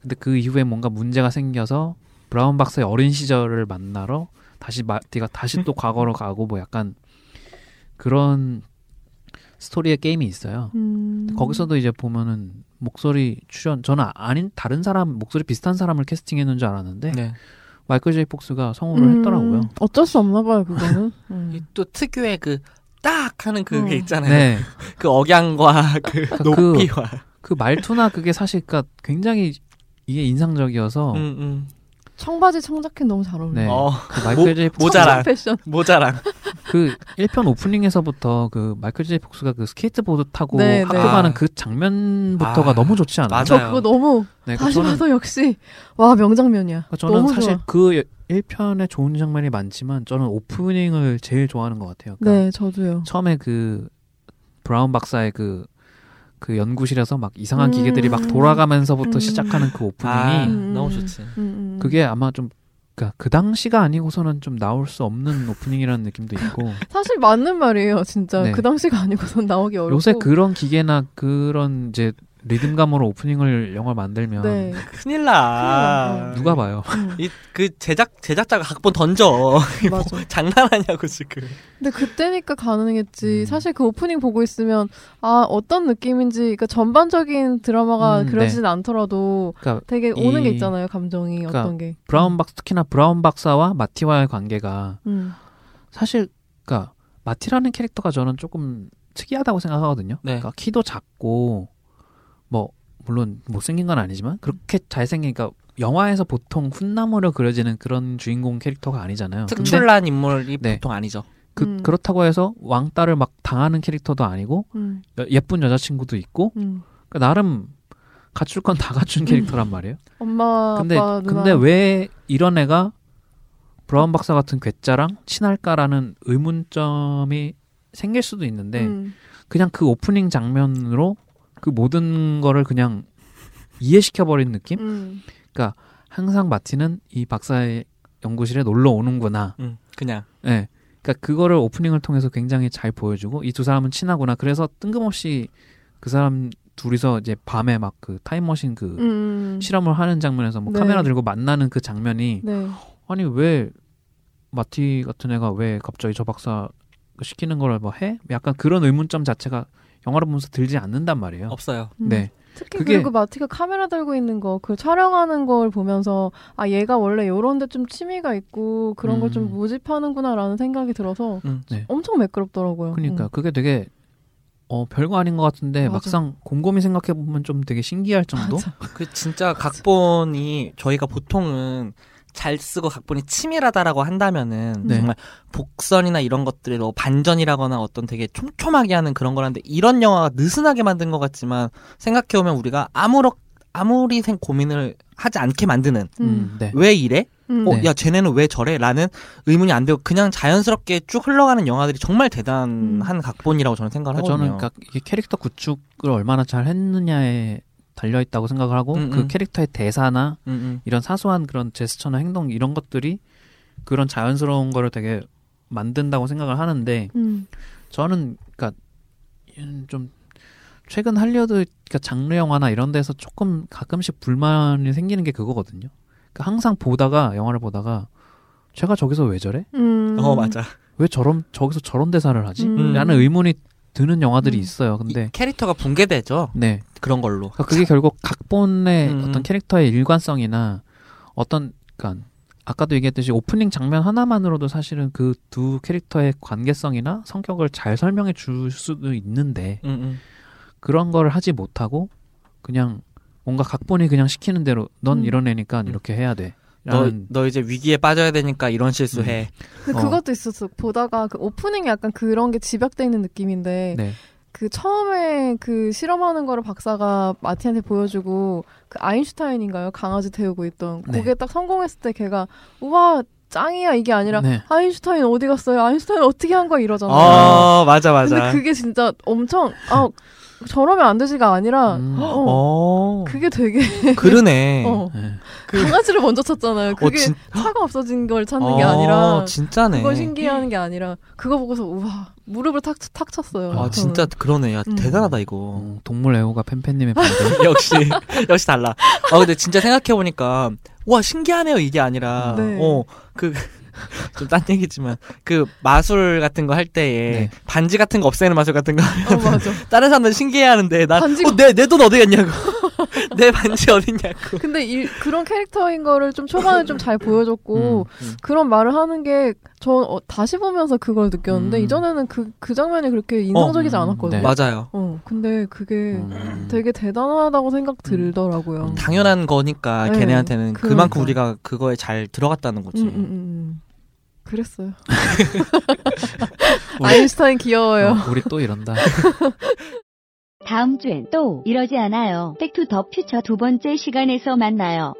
Speaker 1: 근데 그 이후에 뭔가 문제가 생겨서 브라운 박사의 어린 시절을 만나러 다시 마티가 다시 또 과거로 가고 뭐 약간 그런 스토리의 게임이 있어요.
Speaker 3: 음.
Speaker 1: 거기서도 이제 보면은 목소리 출연 저는 아- 아닌 다른 사람 목소리 비슷한 사람을 캐스팅했는 줄 알았는데
Speaker 2: 네.
Speaker 1: 마이클 제이 폭스가 성우를
Speaker 3: 음,
Speaker 1: 했더라고요.
Speaker 3: 어쩔 수 없나 봐요, 그거는. 음.
Speaker 2: 이또 특유의 그 딱 하는 그게
Speaker 3: 음.
Speaker 2: 있잖아요.
Speaker 1: 네.
Speaker 2: 그 억양과 그
Speaker 1: 그-
Speaker 2: 높이와.
Speaker 1: 그 말투나 그게 사실 그니까 굉장히 이게 인상적이어서
Speaker 2: 음, 음.
Speaker 3: 청바지 청자켓 너무 잘 어울려요.
Speaker 1: 네.
Speaker 2: 어,
Speaker 1: 그 마이클 제이 폭스.
Speaker 3: 청자 패션.
Speaker 2: 모자랑.
Speaker 1: 그 1편 오프닝에서부터 그 마이클 제이 폭스가 그 스케이트보드 타고
Speaker 3: 네,
Speaker 1: 학교
Speaker 3: 네.
Speaker 1: 가는
Speaker 2: 아.
Speaker 1: 그 장면부터가
Speaker 2: 아,
Speaker 1: 너무 좋지 않아요?
Speaker 2: 맞아요.
Speaker 3: 저 그거 너무
Speaker 1: 네, 그
Speaker 3: 다시
Speaker 1: 저는
Speaker 3: 봐도 역시 와 명장면이야.
Speaker 1: 그러니까 저는
Speaker 3: 너무
Speaker 1: 사실
Speaker 3: 좋아.
Speaker 1: 그 1편에 좋은 장면이 많지만 저는 오프닝을 제일 좋아하는 것 같아요. 그러니까
Speaker 3: 네, 저도요.
Speaker 1: 처음에 그 브라운 박사의 그, 그 연구실에서 막 이상한
Speaker 3: 음.
Speaker 1: 기계들이 막 돌아가면서부터
Speaker 3: 음.
Speaker 1: 시작하는 그 오프닝이
Speaker 2: 아,
Speaker 3: 음.
Speaker 2: 너무 좋지.
Speaker 3: 음, 음.
Speaker 1: 그게 아마 좀 그러니까 그 당시가 아니고서는 좀 나올 수 없는 오프닝이라는 느낌도 있고
Speaker 3: 사실 맞는 말이에요, 진짜.
Speaker 1: 네.
Speaker 3: 그 당시가 아니고선 나오기 어렵고.
Speaker 1: 요새 그런 기계나 그런 이제 리듬감으로 오프닝을 영화 만들면
Speaker 3: 네.
Speaker 2: 큰일 나.
Speaker 3: 큰일
Speaker 1: 누가 봐요?
Speaker 3: 음,
Speaker 2: 이그 제작 제작자가 각본 던져.
Speaker 3: 맞아.
Speaker 2: 장난하냐고 지금.
Speaker 3: 근데 그때니까 가능했지.
Speaker 1: 음.
Speaker 3: 사실 그 오프닝 보고 있으면 아 어떤 느낌인지 그러니까 전반적인 드라마가
Speaker 1: 음,
Speaker 3: 그러진 않더라도
Speaker 1: 그러니까
Speaker 3: 되게 오는 게
Speaker 1: 이-
Speaker 3: 있잖아요 감정이
Speaker 1: 그러니까
Speaker 3: 어떤 게.
Speaker 1: 브라운 박스 특히나 브라운 박사와 마티와의 관계가
Speaker 3: 음.
Speaker 1: 사실 그러니까 마티라는 캐릭터가 저는 조금 특이하다고 생각하거든요.
Speaker 2: 네.
Speaker 1: 그러니까 키도 작고 뭐 물론 못생긴 건 아니지만 그렇게 잘생기니까 영화에서 보통 훈남으로 그려지는 그런 주인공 캐릭터가 아니잖아요.
Speaker 2: 특출난 인물이
Speaker 1: 네.
Speaker 2: 보통 아니죠.
Speaker 1: 그,
Speaker 3: 음.
Speaker 1: 그렇다고 해서 왕따를 막 당하는 캐릭터도 아니고
Speaker 3: 음.
Speaker 1: 여- 예쁜 여자친구도 있고
Speaker 3: 음.
Speaker 1: 그러니까 나름 갖출 건 다 갖춘 캐릭터란 말이에요.
Speaker 3: 엄마
Speaker 1: 근데
Speaker 3: 아빠 누나.
Speaker 1: 근데 왜 이런 애가 브라운 박사 같은 괴짜랑 친할까라는 의문점이 생길 수도 있는데
Speaker 3: 음.
Speaker 1: 그냥 그 오프닝 장면으로 그 모든 거를 그냥 이해시켜 버린 느낌?
Speaker 3: 음.
Speaker 1: 항상 마티는 이 박사의 연구실에 놀러 오는구나.
Speaker 2: 음, 그냥.
Speaker 1: 예. 그러니까 그거를 오프닝을 통해서 굉장히 잘 보여주고 이 두 사람은 친하구나. 그래서 뜬금없이 그 사람 둘이서 이제 밤에 막 그 타임머신 그
Speaker 3: 음.
Speaker 1: 실험을 하는 장면에서 뭐
Speaker 3: 네.
Speaker 1: 카메라 들고 만나는 그 장면이
Speaker 3: 네.
Speaker 1: 아니 왜 마티 같은 애가 왜 갑자기 저 박사 시키는 거를 뭐 해? 약간 그런 의문점 자체가 영화를 보면서 들지 않는단 말이에요.
Speaker 2: 없어요.
Speaker 3: 음.
Speaker 1: 네.
Speaker 3: 특히
Speaker 1: 그게-
Speaker 3: 그리고 마티가 카메라 들고 있는 거, 그 촬영하는 걸 보면서 아 얘가 원래 요런 데 좀 취미가 있고 그런 걸좀
Speaker 1: 음.
Speaker 3: 모집하는구나라는 생각이 들어서
Speaker 2: 음.
Speaker 1: 네.
Speaker 3: 엄청 매끄럽더라고요.
Speaker 1: 그러니까
Speaker 3: 음.
Speaker 1: 그게 되게 어 별거 아닌 것 같은데
Speaker 3: 맞아.
Speaker 1: 막상 곰곰이 생각해 보면 좀 되게 신기할 정도.
Speaker 2: 그 진짜 각본이 저희가 보통은 잘 쓰고 각본이 치밀하다라고 한다면은
Speaker 1: 네.
Speaker 2: 정말 복선이나 이런 것들이 뭐 반전이라거나 어떤 되게 촘촘하게 하는 그런 거라는데 이런 영화가 느슨하게 만든 것 같지만 생각해보면 우리가 아무렇 아무리 생 고민을 하지 않게 만드는
Speaker 3: 음.
Speaker 1: 음, 네.
Speaker 2: 왜 이래?
Speaker 3: 음.
Speaker 2: 어,
Speaker 1: 네.
Speaker 2: 야 쟤네는 왜 저래? 라는 의문이 안 되고 그냥 자연스럽게 쭉 흘러가는 영화들이 정말 대단한 각본이라고 저는 생각을
Speaker 1: 그러니까
Speaker 2: 하거든요.
Speaker 1: 저는 그러니까 이게 캐릭터 구축을 얼마나 잘 했느냐에 달려 있다고 생각을 하고
Speaker 2: 음,
Speaker 1: 그
Speaker 2: 음.
Speaker 1: 캐릭터의 대사나
Speaker 2: 음, 음.
Speaker 1: 이런 사소한 그런 제스처나 행동 이런 것들이 그런 자연스러운 거를 되게 만든다고 생각을 하는데
Speaker 3: 음.
Speaker 1: 저는 그러니까 음, 좀 최근 할리우드 그러니까 장르 영화나 이런 데서 조금 가끔씩 불만이 생기는 게 그거거든요. 그러니까 항상 보다가 영화를 보다가 제가 저기서 왜 저래?
Speaker 3: 음.
Speaker 2: 어 맞아.
Speaker 1: 왜 저런 저기서 저런 대사를 하지?
Speaker 3: 음.
Speaker 1: 라는 의문이 드는 영화들이
Speaker 3: 음.
Speaker 1: 있어요. 근데
Speaker 2: 이 캐릭터가 붕괴되죠.
Speaker 1: 네.
Speaker 2: 그런 걸로.
Speaker 1: 그러니까 그게 결국 각본의
Speaker 2: 음.
Speaker 1: 어떤 캐릭터의 일관성이나 어떤 그러니까 아까도 얘기했듯이 오프닝 장면 하나만으로도 사실은 그 두 캐릭터의 관계성이나 성격을 잘 설명해 줄 수도 있는데
Speaker 2: 음, 음.
Speaker 1: 그런 걸 하지 못하고 그냥 뭔가 각본이 그냥 시키는 대로 넌
Speaker 3: 음.
Speaker 1: 이런 애니까
Speaker 2: 음.
Speaker 1: 이렇게 해야 돼.
Speaker 2: 너, 너 이제 위기에 빠져야 되니까 이런 실수해.
Speaker 3: 근데
Speaker 1: 어.
Speaker 3: 그것도 있었어. 보다가 그 오프닝이 약간 그런 게 집약돼 있는 느낌인데
Speaker 1: 네.
Speaker 3: 그 처음에 그 실험하는 거를 박사가 마티한테 보여주고 그 아인슈타인인가요? 강아지 태우고 있던
Speaker 1: 네.
Speaker 3: 그게 딱 성공했을 때 걔가 우와 짱이야 이게 아니라
Speaker 1: 네.
Speaker 3: 아인슈타인 어디 갔어요? 아인슈타인 어떻게 한 거야 이러잖아요.
Speaker 2: 어, 맞아, 맞아.
Speaker 3: 근데 그게 진짜 엄청 아 저러면 안 되지가 아니라
Speaker 1: 음.
Speaker 3: 어,
Speaker 2: 어,
Speaker 3: 그게 되게
Speaker 2: 그러네.
Speaker 3: 어,
Speaker 1: 네.
Speaker 2: 그-
Speaker 3: 강아지를 먼저 찾잖아요. 그게
Speaker 2: 어, 진-
Speaker 3: 차가 없어진 걸 찾는 게
Speaker 2: 어,
Speaker 3: 아니라
Speaker 2: 진짜네.
Speaker 3: 그걸 신기해하는 게 아니라 그거 보고서 우와 무릎을 탁, 탁 쳤어요.
Speaker 2: 아,
Speaker 3: 저는.
Speaker 2: 진짜 그러네. 야,
Speaker 3: 음.
Speaker 2: 대단하다, 이거.
Speaker 1: 어, 동물 애호가 팬팬님의 반대.
Speaker 2: 역시, 역시 달라. 아, 근데 진짜 생각해보니까, 와, 신기하네요, 이게 아니라.
Speaker 3: 네.
Speaker 2: 어, 그, 좀 딴 얘기지만, 그 마술 같은 거 할 때에,
Speaker 1: 네.
Speaker 2: 반지 같은 거 없애는 마술 같은 거 하면,
Speaker 3: 어 맞아.
Speaker 2: 다른 사람들 신기해 하는데, 난,
Speaker 3: 반지가-
Speaker 2: 어, 내, 내 돈 어디 갔냐고. 내 반지 어딨냐고.
Speaker 3: 근데 이, 그런 캐릭터인 거를 좀 초반에 좀 잘 보여줬고
Speaker 2: 음, 음.
Speaker 3: 그런 말을 하는 게 저 어, 다시 보면서 그걸 느꼈는데
Speaker 1: 음.
Speaker 3: 이전에는 그, 그 장면이 그렇게 인상적이지
Speaker 1: 음,
Speaker 3: 않았거든요.
Speaker 1: 네.
Speaker 2: 맞아요.
Speaker 3: 어, 근데 그게
Speaker 1: 음.
Speaker 3: 되게 대단하다고 생각 들더라고요.
Speaker 1: 음.
Speaker 2: 당연한 거니까
Speaker 3: 네,
Speaker 2: 걔네한테는
Speaker 3: 그러니까.
Speaker 2: 그만큼 우리가 그거에 잘 들어갔다는 거지.
Speaker 3: 음, 음, 음, 음. 그랬어요. 아인슈타인 귀여워요.
Speaker 1: 어, 우리 또 이런다.
Speaker 4: 다음 주엔 또 이러지 않아요. 백투 더 퓨처 두 번째 시간에서 만나요.